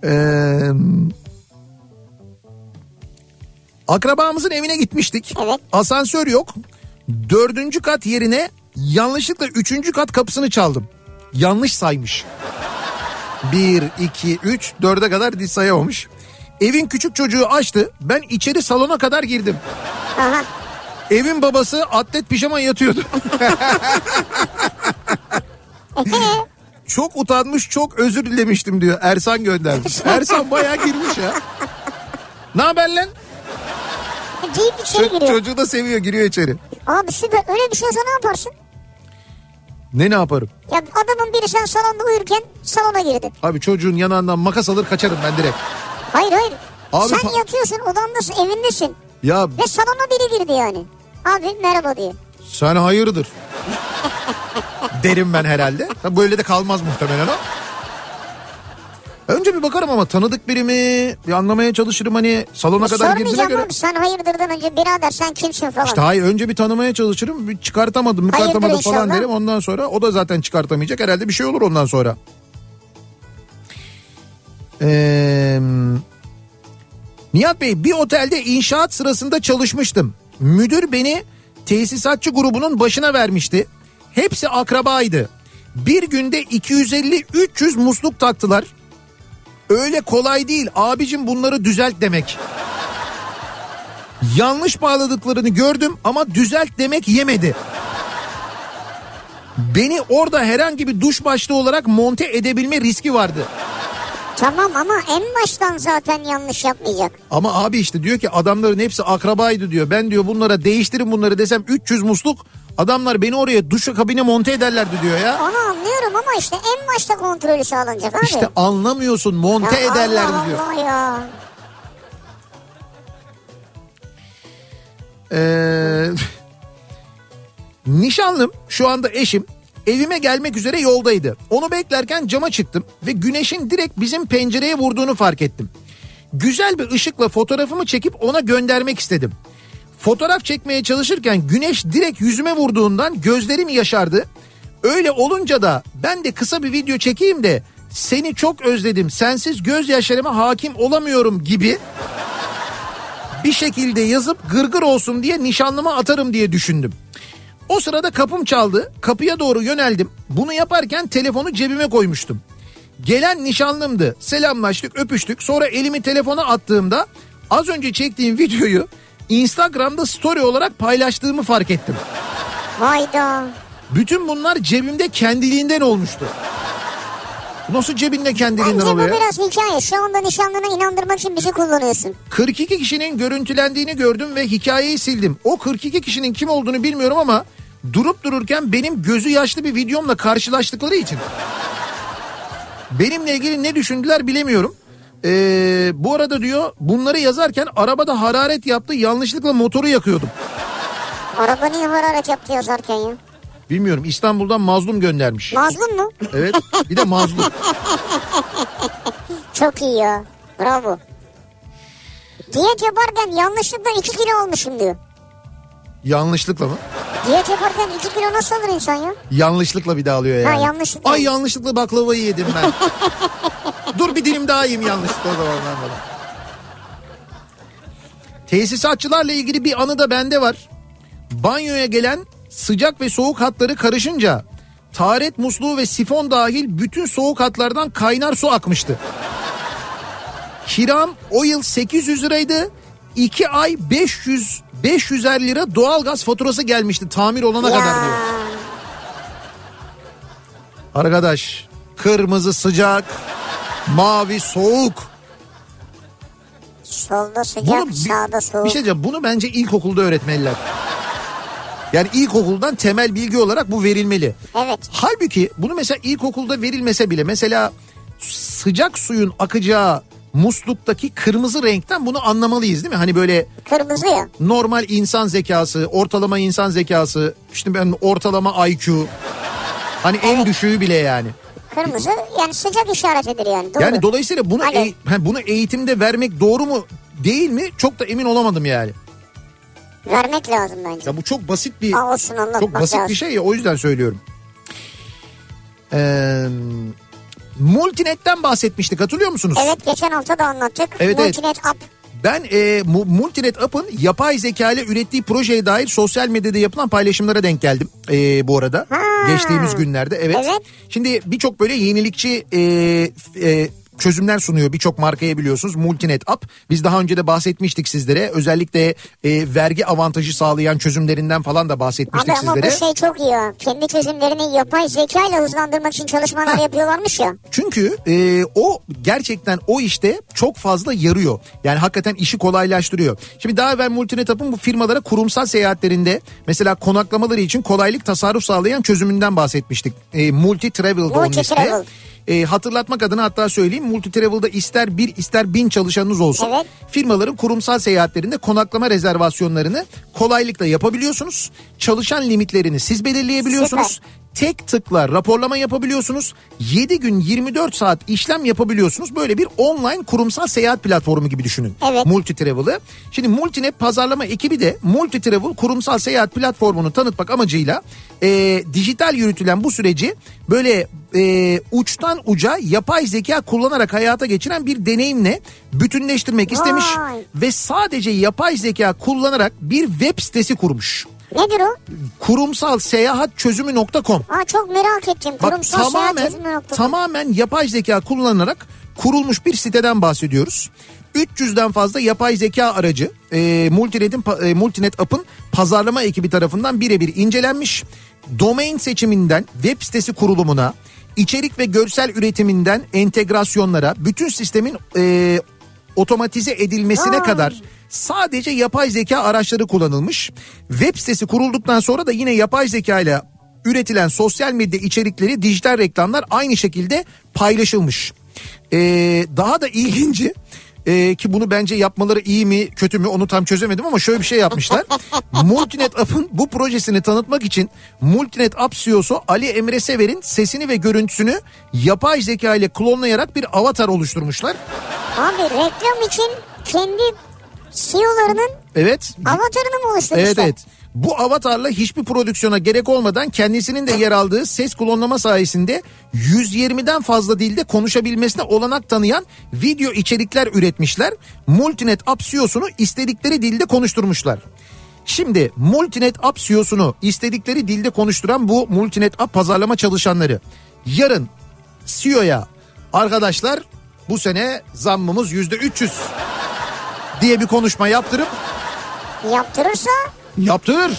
Ee, akrabamızın evine gitmiştik. Evet. Asansör yok. Dördüncü kat yerine yanlışlıkla üçüncü kat kapısını çaldım. Yanlış saymış. Bir, iki, üç, dörde kadar diz sayamamış. Evin küçük çocuğu açtı. Ben içeri salona kadar girdim. Aha. Evin babası atlet pijama yatıyordu. çok utanmış çok özür dilemiştim diyor Ersan göndermiş. Ersan bayağı girmiş ya. Ne haber lan? Deyip içeri Ço- giriyor. çocuğu da seviyor giriyor içeri. Abi süper. Öyle bir şey olsa ne yaparsın? Ne ne yaparım? Ya adamın biri sen salonda uyurken salona girdi. Abi çocuğun yanağından makas alır kaçarım ben direkt. Hayır hayır. Abi sen pa- yatıyorsun odandasın evindesin. Ya Ve salona biri girdi yani. Abi merhaba diye. sen hayırdır? Derim ben herhalde. Böyle de kalmaz muhtemelen o. Önce bir bakarım ama tanıdık biri mi? Bir anlamaya çalışırım hani salona kadar girdiğine göre. abi sen hayırdırdan önce birader sen kimsin falan. İşte hayır önce bir tanımaya çalışırım. Bir çıkartamadım, çıkartamadım Hayırdır falan inşallah. derim. Ondan sonra o da zaten çıkartamayacak. Herhalde bir şey olur ondan sonra. Ee, Nihat Bey bir otelde inşaat sırasında çalışmıştım. Müdür beni tesisatçı grubunun başına vermişti. Hepsi akrabaydı. Bir günde 250-300 musluk taktılar. Öyle kolay değil abicim bunları düzelt demek. Yanlış bağladıklarını gördüm ama düzelt demek yemedi. Beni orada herhangi bir duş başlığı olarak monte edebilme riski vardı. Tamam ama en baştan zaten yanlış yapmayacak. Ama abi işte diyor ki adamların hepsi akrabaydı diyor. Ben diyor bunlara değiştirin bunları desem 300 musluk adamlar beni oraya duş kabine monte ederlerdi diyor ya. Onu anlıyorum ama işte en başta kontrolü sağlanacak abi. İşte anlamıyorsun monte Ya ederlerdi Allah diyor. Allah ya. Ee, nişanlım şu anda eşim evime gelmek üzere yoldaydı. Onu beklerken cama çıktım ve güneşin direkt bizim pencereye vurduğunu fark ettim. Güzel bir ışıkla fotoğrafımı çekip ona göndermek istedim. Fotoğraf çekmeye çalışırken güneş direkt yüzüme vurduğundan gözlerim yaşardı. Öyle olunca da ben de kısa bir video çekeyim de seni çok özledim sensiz gözyaşlarıma hakim olamıyorum gibi bir şekilde yazıp gırgır olsun diye nişanlıma atarım diye düşündüm. O sırada kapım çaldı. Kapıya doğru yöneldim. Bunu yaparken telefonu cebime koymuştum. Gelen nişanlımdı. Selamlaştık, öpüştük. Sonra elimi telefona attığımda az önce çektiğim videoyu Instagram'da story olarak paylaştığımı fark ettim. Hayda. Bütün bunlar cebimde kendiliğinden olmuştu. Nasıl cebinde kendiliğinden Bence bu oluyor? ya? biraz hikaye. Şu anda nişanlına inandırmak için bizi kullanıyorsun. 42 kişinin görüntülendiğini gördüm ve hikayeyi sildim. O 42 kişinin kim olduğunu bilmiyorum ama durup dururken benim gözü yaşlı bir videomla karşılaştıkları için benimle ilgili ne düşündüler bilemiyorum. Ee, bu arada diyor bunları yazarken arabada hararet yaptı yanlışlıkla motoru yakıyordum. Araba niye hararet yaptı yazarken ya? Bilmiyorum İstanbul'dan mazlum göndermiş. Mazlum mu? Evet bir de mazlum. Çok iyi ya. Bravo. Diyet yaparken yanlışlıkla 2 kilo olmuşum diyor. Yanlışlıkla mı? Diyet yaparken 2 kilo nasıl olur insan ya? Yanlışlıkla bir daha alıyor yani. Ha, yanlışlıkla. Ay yanlışlıkla baklavayı yedim ben. Dur bir dilim daha yiyeyim yanlışlıkla o zaman ben falan. Tesisatçılarla ilgili bir anı da bende var. Banyoya gelen sıcak ve soğuk hatları karışınca taharet musluğu ve sifon dahil bütün soğuk hatlardan kaynar su akmıştı. Kiram o yıl 800 liraydı. 2 ay 500 550 lira doğalgaz faturası gelmişti tamir olana kadar diyor. Arkadaş kırmızı sıcak, mavi soğuk. Solda sıcak, Bunu sağda soğuk. bir şey diyeceğim bunu bence ilkokulda öğretmeliler. Yani ilkokuldan temel bilgi olarak bu verilmeli. Evet. Halbuki bunu mesela ilkokulda verilmese bile mesela sıcak suyun akacağı musluktaki kırmızı renkten bunu anlamalıyız değil mi? Hani böyle Kırmızı ya. normal insan zekası, ortalama insan zekası, işte ben ortalama IQ. Hani en düşüğü bile yani. Kırmızı yani sıcak işaretidir yani. Doğru. Yani dolayısıyla bunu ha, bunu eğitimde vermek doğru mu değil mi? Çok da emin olamadım yani. Vermek lazım bence. Ya bu çok basit bir Aa, olsun çok basit lazım. bir şey ya o yüzden söylüyorum. Ee, Multinet'ten bahsetmiştik hatırlıyor musunuz? Evet geçen hafta da anlattık. Evet, evet. Multinet App. Ben e, Mu- Multinet App'ın yapay zeka ile ürettiği projeye dair sosyal medyada yapılan paylaşımlara denk geldim e, bu arada. Ha. Geçtiğimiz günlerde evet. Evet. Şimdi birçok böyle yenilikçi e, e, çözümler sunuyor birçok markaya biliyorsunuz Multinet App. Biz daha önce de bahsetmiştik sizlere. Özellikle e, vergi avantajı sağlayan çözümlerinden falan da Abi bahsetmiştik ama sizlere. bu şey çok iyi ya. Kendi çözümlerini yapay zeka ile hızlandırmak için çalışmalar yapıyorlarmış ya. Çünkü e, o gerçekten o işte çok fazla yarıyor. Yani hakikaten işi kolaylaştırıyor. Şimdi daha evvel Multinet App'ın bu firmalara kurumsal seyahatlerinde mesela konaklamaları için kolaylık tasarruf sağlayan çözümünden bahsetmiştik. E, Multi Travel'da onun Multi ismi. Travel. E, hatırlatmak adına hatta söyleyeyim Multi Travel'da ister bir ister bin çalışanınız olsun. Evet. Firmaların kurumsal seyahatlerinde konaklama rezervasyonlarını kolaylıkla yapabiliyorsunuz. Çalışan limitlerini siz belirleyebiliyorsunuz. Tek tıkla raporlama yapabiliyorsunuz. 7 gün 24 saat işlem yapabiliyorsunuz. Böyle bir online kurumsal seyahat platformu gibi düşünün. Evet. Multitravel'ı. Şimdi Multinet pazarlama ekibi de Multitravel kurumsal seyahat platformunu tanıtmak amacıyla e, dijital yürütülen bu süreci böyle e, uçtan uca yapay zeka kullanarak hayata geçiren bir deneyimle bütünleştirmek istemiş Vay. ve sadece yapay zeka kullanarak bir web sitesi kurmuş. Nedir o? Kurumsal seyahat çözümü.com. Aa çok merak ettim. Bak Kurumsal tamamen seyahat çözümü nokta. tamamen yapay zeka kullanarak kurulmuş bir siteden bahsediyoruz. 300'den fazla yapay zeka aracı e, Multinet'in e, Multinet App'ın pazarlama ekibi tarafından birebir incelenmiş. Domain seçiminden web sitesi kurulumuna, içerik ve görsel üretiminden entegrasyonlara, bütün sistemin e, otomatize edilmesine Vay. kadar sadece yapay zeka araçları kullanılmış. Web sitesi kurulduktan sonra da yine yapay zeka ile üretilen sosyal medya içerikleri, dijital reklamlar aynı şekilde paylaşılmış. Ee, daha da ilginci e, ki bunu bence yapmaları iyi mi kötü mü onu tam çözemedim ama şöyle bir şey yapmışlar. Multinet App'ın bu projesini tanıtmak için Multinet App CEO'su Ali Emre Sever'in sesini ve görüntüsünü yapay zeka ile klonlayarak bir avatar oluşturmuşlar. Abi reklam için kendi CEO'larının Evet. avatarını mı oluşturmuşlar? Evet evet. Bu avatarla hiçbir prodüksiyona gerek olmadan kendisinin de yer aldığı ses klonlama sayesinde 120'den fazla dilde konuşabilmesine olanak tanıyan video içerikler üretmişler. Multinet App CEO'sunu istedikleri dilde konuşturmuşlar. Şimdi Multinet App CEO'sunu istedikleri dilde konuşturan bu Multinet App pazarlama çalışanları yarın CEO'ya arkadaşlar bu sene zammımız yüzde 300 diye bir konuşma yaptırıp Yaptırırsa Yaptırır.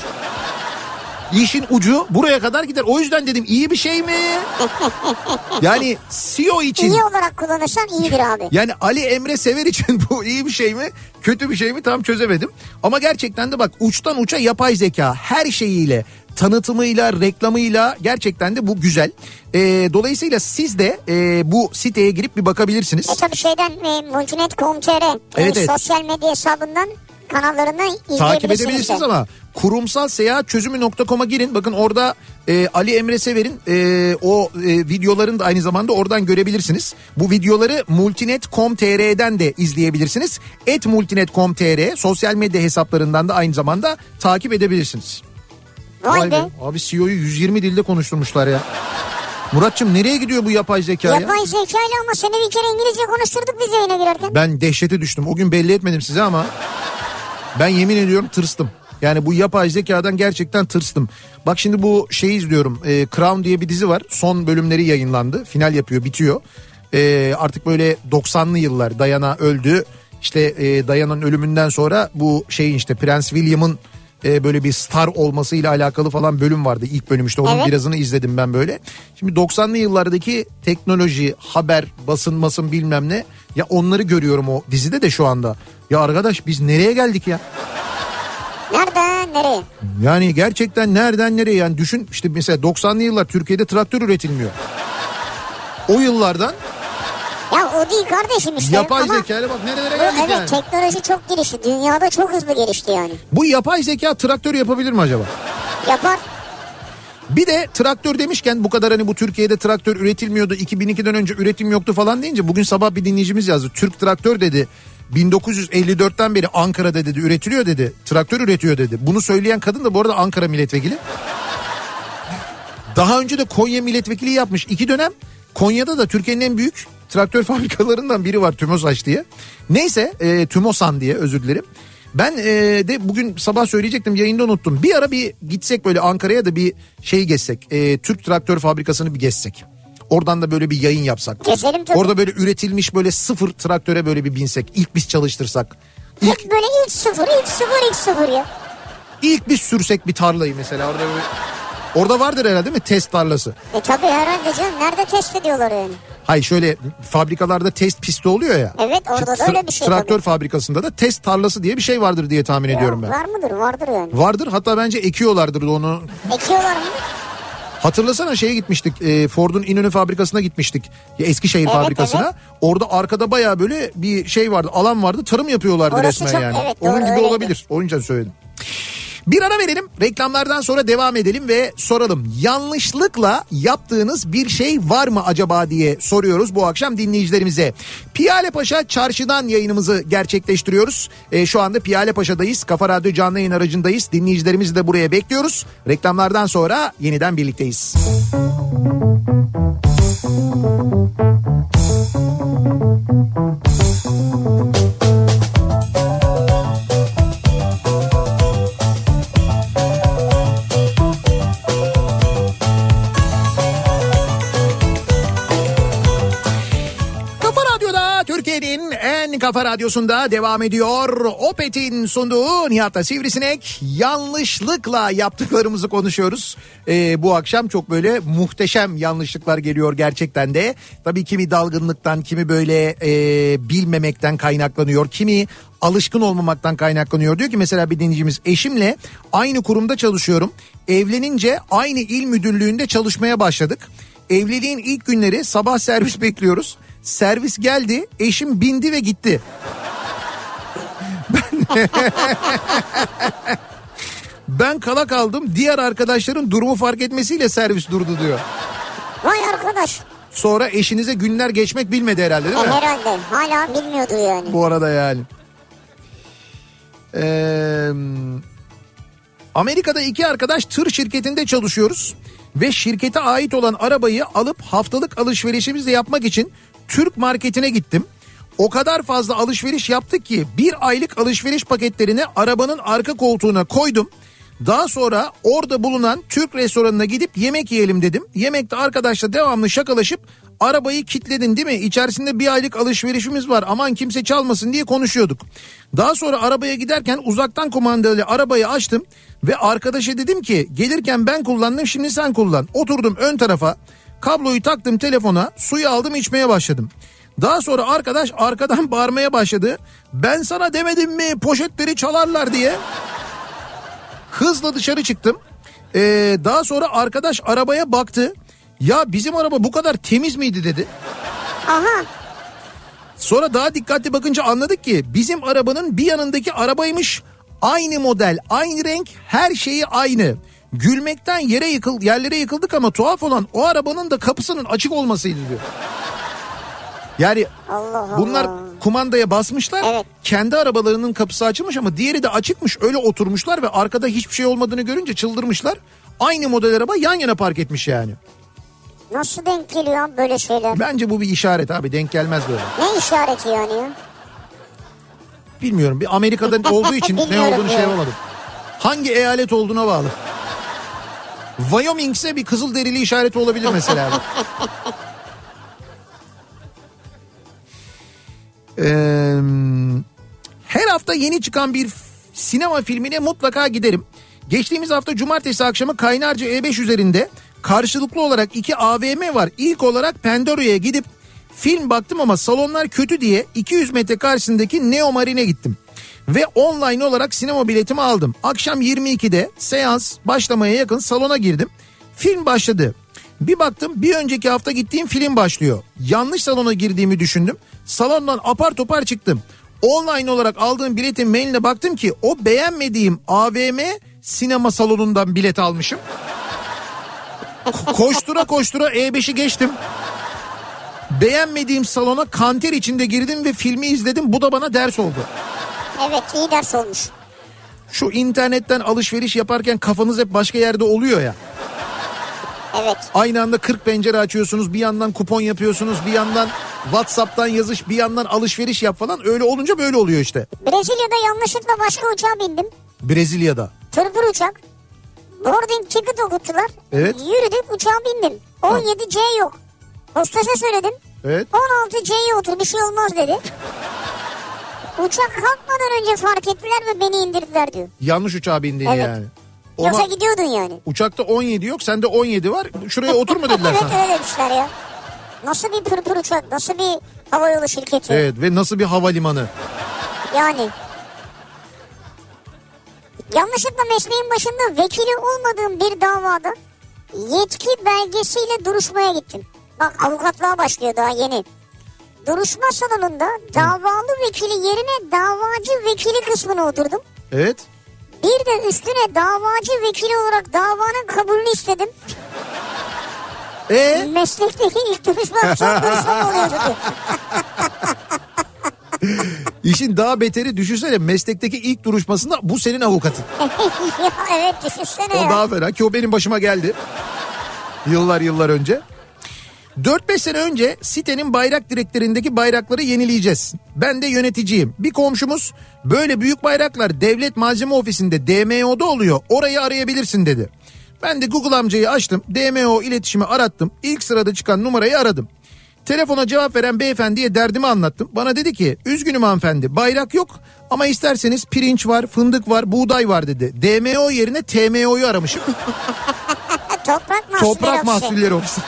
İşin ucu buraya kadar gider. O yüzden dedim iyi bir şey mi? Yani CEO için iyi olarak kullanırsan iyidir abi. yani Ali Emre Sever için bu iyi bir şey mi? Kötü bir şey mi? Tam çözemedim. Ama gerçekten de bak uçtan uça yapay zeka her şeyiyle tanıtımıyla, reklamıyla gerçekten de bu güzel. Ee, dolayısıyla siz de e, bu siteye girip bir bakabilirsiniz. E tabii şeyden e, multinet.com.tr e, Evet, evet. sosyal medya hesabından kanallarını izleyebilirsiniz. Takip edebilirsiniz de. ama kurumsal seyahat çözümü.com'a girin. Bakın orada e, Ali Emre Sever'in e, o e, videolarını da aynı zamanda oradan görebilirsiniz. Bu videoları multinet.com.tr'den de izleyebilirsiniz. Et multinet.com.tr sosyal medya hesaplarından da aynı zamanda takip edebilirsiniz. Vay, be. Abi CEO'yu 120 dilde konuşturmuşlar ya. Muratçım nereye gidiyor bu yapay zeka ya? Yapay zekayla ama seni bir kere İngilizce konuşturduk biz yayına girerken. Ben dehşete düştüm. O gün belli etmedim size ama ben yemin ediyorum tırstım. Yani bu yapay zekadan gerçekten tırstım. Bak şimdi bu şeyi izliyorum. E, Crown diye bir dizi var. Son bölümleri yayınlandı. Final yapıyor, bitiyor. E, artık böyle 90'lı yıllar Diana öldü. İşte e, Diana'nın ölümünden sonra bu şeyin işte Prens William'ın e, böyle bir star olmasıyla alakalı falan bölüm vardı. İlk bölüm işte onun Evet. birazını izledim ben böyle. Şimdi 90'lı yıllardaki teknoloji, haber, basın masın bilmem ne. Ya onları görüyorum o dizide de şu anda. Ya arkadaş biz nereye geldik ya? Nereden nereye? Yani gerçekten nereden nereye yani düşün işte mesela 90'lı yıllar Türkiye'de traktör üretilmiyor. O yıllardan Ya o değil kardeşim işte. yapay ama zekayla bak nerelere geldik evet yani. teknoloji çok gelişti. Dünyada çok hızlı gelişti yani. Bu yapay zeka traktör yapabilir mi acaba? Yapar. Bir de traktör demişken bu kadar hani bu Türkiye'de traktör üretilmiyordu 2002'den önce üretim yoktu falan deyince bugün sabah bir dinleyicimiz yazdı. Türk traktör dedi 1954'ten beri Ankara'da dedi üretiliyor dedi. Traktör üretiyor dedi. Bunu söyleyen kadın da bu arada Ankara milletvekili. Daha önce de Konya milletvekili yapmış. iki dönem Konya'da da Türkiye'nin en büyük traktör fabrikalarından biri var Tümosaş diye. Neyse e, Tümosan diye özür dilerim. Ben e, de bugün sabah söyleyecektim yayında unuttum. Bir ara bir gitsek böyle Ankara'ya da bir şey gezsek. E, Türk traktör fabrikasını bir gezsek. Oradan da böyle bir yayın yapsak. Gezelim tabii. Orada böyle üretilmiş böyle sıfır traktöre böyle bir binsek. İlk biz çalıştırsak. İlk, Hep böyle ilk sıfır, ilk sıfır, ilk sıfır ya. ilk biz sürsek bir tarlayı mesela. Orada böyle, orada vardır herhalde değil mi test tarlası? E tabii herhalde canım. Nerede test ediyorlar yani? Hayır şöyle fabrikalarda test pisti oluyor ya. Evet, orada da öyle bir şey Traktör tabii. fabrikasında da test tarlası diye bir şey vardır diye tahmin ediyorum ben. Var mıdır? Vardır yani. Vardır hatta bence ekiyorlardır onu. Ekiyorlar mı? Hatırlasana şeye gitmiştik e, Ford'un İnönü fabrikasına gitmiştik. Ya Eskişehir Evet, fabrikasına. evet. Orada arkada baya böyle bir şey vardı alan vardı tarım yapıyorlardı Orası resmen çok- yani. evet, Onun doğru, gibi öyleydi. olabilir. Onun için söyledim. Bir ara verelim. Reklamlardan sonra devam edelim ve soralım. Yanlışlıkla yaptığınız bir şey var mı acaba diye soruyoruz bu akşam dinleyicilerimize. Piyale Paşa çarşıdan yayınımızı gerçekleştiriyoruz. E, şu anda Piyale Paşa'dayız. Kafa Radyo canlı yayın aracındayız. Dinleyicilerimizi de buraya bekliyoruz. Reklamlardan sonra yeniden birlikteyiz. Kafa kafa radyosunda devam ediyor. Opet'in sunduğu Nihat'la Sivrisinek yanlışlıkla yaptıklarımızı konuşuyoruz. Ee, bu akşam çok böyle muhteşem yanlışlıklar geliyor gerçekten de. Tabii kimi dalgınlıktan kimi böyle e, bilmemekten kaynaklanıyor. Kimi alışkın olmamaktan kaynaklanıyor. Diyor ki mesela bir dinleyicimiz eşimle aynı kurumda çalışıyorum. Evlenince aynı il müdürlüğünde çalışmaya başladık. Evliliğin ilk günleri sabah servis bekliyoruz. Servis geldi, eşim bindi ve gitti. Ben, ben kala kaldım. Diğer arkadaşların durumu fark etmesiyle servis durdu diyor. Vay arkadaş. Sonra eşinize günler geçmek bilmedi herhalde değil E, mi? herhalde hala bilmiyordur yani. Bu arada yani. Ee, Amerika'da iki arkadaş tır şirketinde çalışıyoruz. Ve şirkete ait olan arabayı alıp haftalık alışverişimizi yapmak için Türk marketine gittim. O kadar fazla alışveriş yaptık ki bir aylık alışveriş paketlerini arabanın arka koltuğuna koydum. Daha sonra orada bulunan Türk restoranına gidip yemek yiyelim dedim. Yemekte arkadaşla devamlı şakalaşıp arabayı kilitledin değil mi? İçerisinde bir aylık alışverişimiz var aman kimse çalmasın diye konuşuyorduk. Daha sonra arabaya giderken uzaktan kumandalı arabayı açtım ve arkadaşa dedim ki gelirken ben kullandım şimdi sen kullan. Oturdum ön tarafa kabloyu taktım telefona suyu aldım içmeye başladım. Daha sonra arkadaş arkadan bağırmaya başladı. Ben sana demedim mi poşetleri çalarlar diye. Hızla dışarı çıktım. Ee, daha sonra arkadaş arabaya baktı. Ya bizim araba bu kadar temiz miydi dedi. Aha Sonra daha dikkatli bakınca anladık ki bizim arabanın bir yanındaki arabaymış. Aynı model, aynı renk, her şeyi aynı. Gülmekten yere yıkıl, yerlere yıkıldık ama tuhaf olan o arabanın da kapısının açık olmasıydı diyor. Yani Allah Allah. bunlar kumandaya basmışlar. Evet. Kendi arabalarının kapısı açılmış ama diğeri de açıkmış. Öyle oturmuşlar ve arkada hiçbir şey olmadığını görünce çıldırmışlar. Aynı model araba yan yana park etmiş yani. Nasıl denk geliyor böyle şeyler? Bence bu bir işaret abi denk gelmez böyle. Ne işareti yani ya? Bilmiyorum bir Amerika'da olduğu için ne olduğunu şey yapamadım. Hangi eyalet olduğuna bağlı. Wyoming ise bir kızıl derili işareti olabilir mesela. Ee, her hafta yeni çıkan bir sinema filmine mutlaka giderim. Geçtiğimiz hafta cumartesi akşamı Kaynarca E5 üzerinde karşılıklı olarak iki AVM var. İlk olarak Pandora'ya gidip film baktım ama salonlar kötü diye 200 metre karşısındaki Neo Marine'e gittim. Ve online olarak sinema biletimi aldım. Akşam 22'de seans başlamaya yakın salona girdim. Film başladı. Bir baktım bir önceki hafta gittiğim film başlıyor. Yanlış salona girdiğimi düşündüm. Salondan apar topar çıktım. Online olarak aldığım biletin mailine baktım ki o beğenmediğim AVM sinema salonundan bilet almışım. Ko- Koştura koştura E5'i geçtim. Beğenmediğim salona kanter içinde girdim ve filmi izledim. Bu da bana ders oldu. Evet iyi ders olmuş. Şu internetten alışveriş yaparken kafanız hep başka yerde oluyor ya. Evet. Aynı anda 40 pencere açıyorsunuz bir yandan kupon yapıyorsunuz bir yandan Whatsapp'tan yazış bir yandan alışveriş yap falan öyle olunca böyle oluyor işte. Brezilya'da yanlışlıkla başka uçağa bindim. Brezilya'da. Tırpır uçak. Boarding ticket okuttular. Evet. Yürüdük uçağa bindim. 17C yok. Hostese söyledim. Evet. 16C'ye otur bir şey olmaz dedi. Uçak kalkmadan önce fark ettiler ve beni indirdiler diyor. Yanlış uçağa bindin Evet. yani. Yoksa Ona, gidiyordun yani. uçakta 17 yok sende 17 var şuraya oturma dediler evet sana. öyle demişler ya. Nasıl bir pırpır uçak, nasıl bir havayolu şirketi. Evet ve nasıl bir havalimanı. Yani. Yanlışlıkla mesleğin başında vekili olmadığım bir davada yetki belgesiyle duruşmaya gittim. Bak avukatlığa başlıyor daha yeni. Duruşma salonunda davalı vekili yerine davacı vekili kısmına oturdum. Evet. Bir de üstüne davacı vekili olarak davanın kabulünü istedim. E Meslekteki ilk duruşma son duruşma oluyordu işin daha beteri düşünsene meslekteki ilk duruşmasında bu senin avukatın. ya evet düşünsene O ya. daha fena ki o benim başıma geldi. Yıllar yıllar önce. 4-5 sene önce sitenin bayrak direklerindeki bayrakları yenileyeceğiz. Ben de yöneticiyim. Bir komşumuz böyle büyük bayraklar devlet malzeme ofisinde DMO'da oluyor. Orayı arayabilirsin dedi. Ben de Google amcayı açtım. DMO iletişimi arattım. İlk sırada çıkan numarayı aradım. Telefona cevap veren beyefendiye derdimi anlattım. Bana dedi ki üzgünüm hanımefendi bayrak yok ama isterseniz pirinç var, fındık var, buğday var dedi. DMO yerine TMO'yu aramışım. Toprak mahsulleri Toprak. Mahsulleri Ofisi.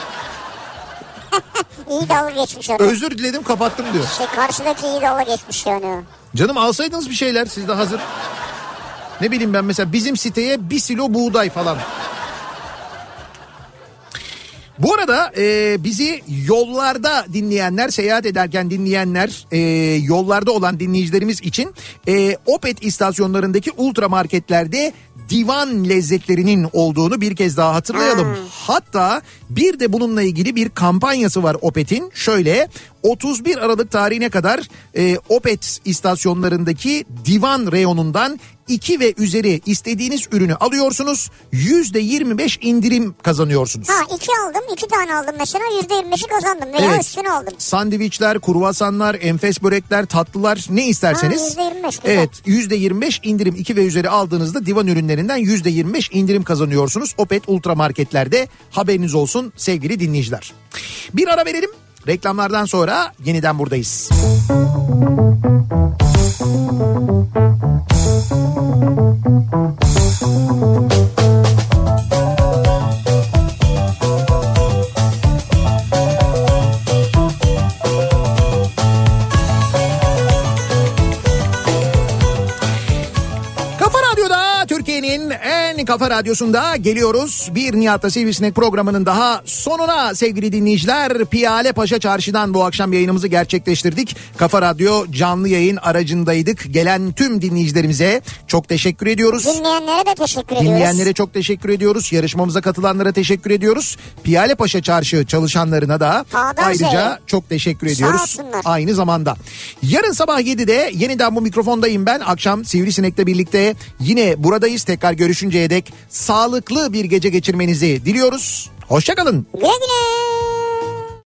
İyi dalga geçmiş orada. Özür diledim kapattım diyor. Şey karşıdaki iyi dalga geçmiş yani. Canım alsaydınız bir şeyler siz de hazır. Ne bileyim ben mesela bizim siteye bir silo buğday falan. Bu arada e, bizi yollarda dinleyenler, seyahat ederken dinleyenler, e, yollarda olan dinleyicilerimiz için e, Opet istasyonlarındaki ultramarketlerde divan lezzetlerinin olduğunu bir kez daha hatırlayalım. Hatta bir de bununla ilgili bir kampanyası var Opet'in. Şöyle 31 Aralık tarihine kadar e, Opet istasyonlarındaki divan reyonundan 2 ve üzeri istediğiniz ürünü alıyorsunuz. %25 indirim kazanıyorsunuz. Ha iki aldım iki tane aldım mesela yüzde yirmi beşi kazandım veya Evet. üstünü aldım. Sandviçler, kruvasanlar, enfes börekler, tatlılar ne isterseniz. Ha, %25 güzel. Evet %25 indirim 2 ve üzeri aldığınızda divan ürünlerinden %25 indirim kazanıyorsunuz. Opet ultramarketlerde haberiniz olsun sevgili dinleyiciler. Bir ara verelim. Reklamlardan sonra yeniden buradayız. Kafa en kafa radyosunda geliyoruz. Bir Nihat'ta Sivrisinek programının daha sonuna sevgili dinleyiciler. Piyale Paşa Çarşı'dan bu akşam yayınımızı gerçekleştirdik. Kafa Radyo canlı yayın aracındaydık. Gelen tüm dinleyicilerimize çok teşekkür ediyoruz. Dinleyenlere de teşekkür ediyoruz. Dinleyenlere çok teşekkür ediyoruz. Yarışmamıza katılanlara teşekkür ediyoruz. Piyale Paşa Çarşı çalışanlarına da Sağdan ayrıca söyle. çok teşekkür ediyoruz. Aynı zamanda. Yarın sabah 7'de yeniden bu mikrofondayım ben. Akşam Sivrisinek'le birlikte yine buradayız. Tekrar görüşünceye dek sağlıklı bir gece geçirmenizi diliyoruz. Hoşçakalın. Güle güle.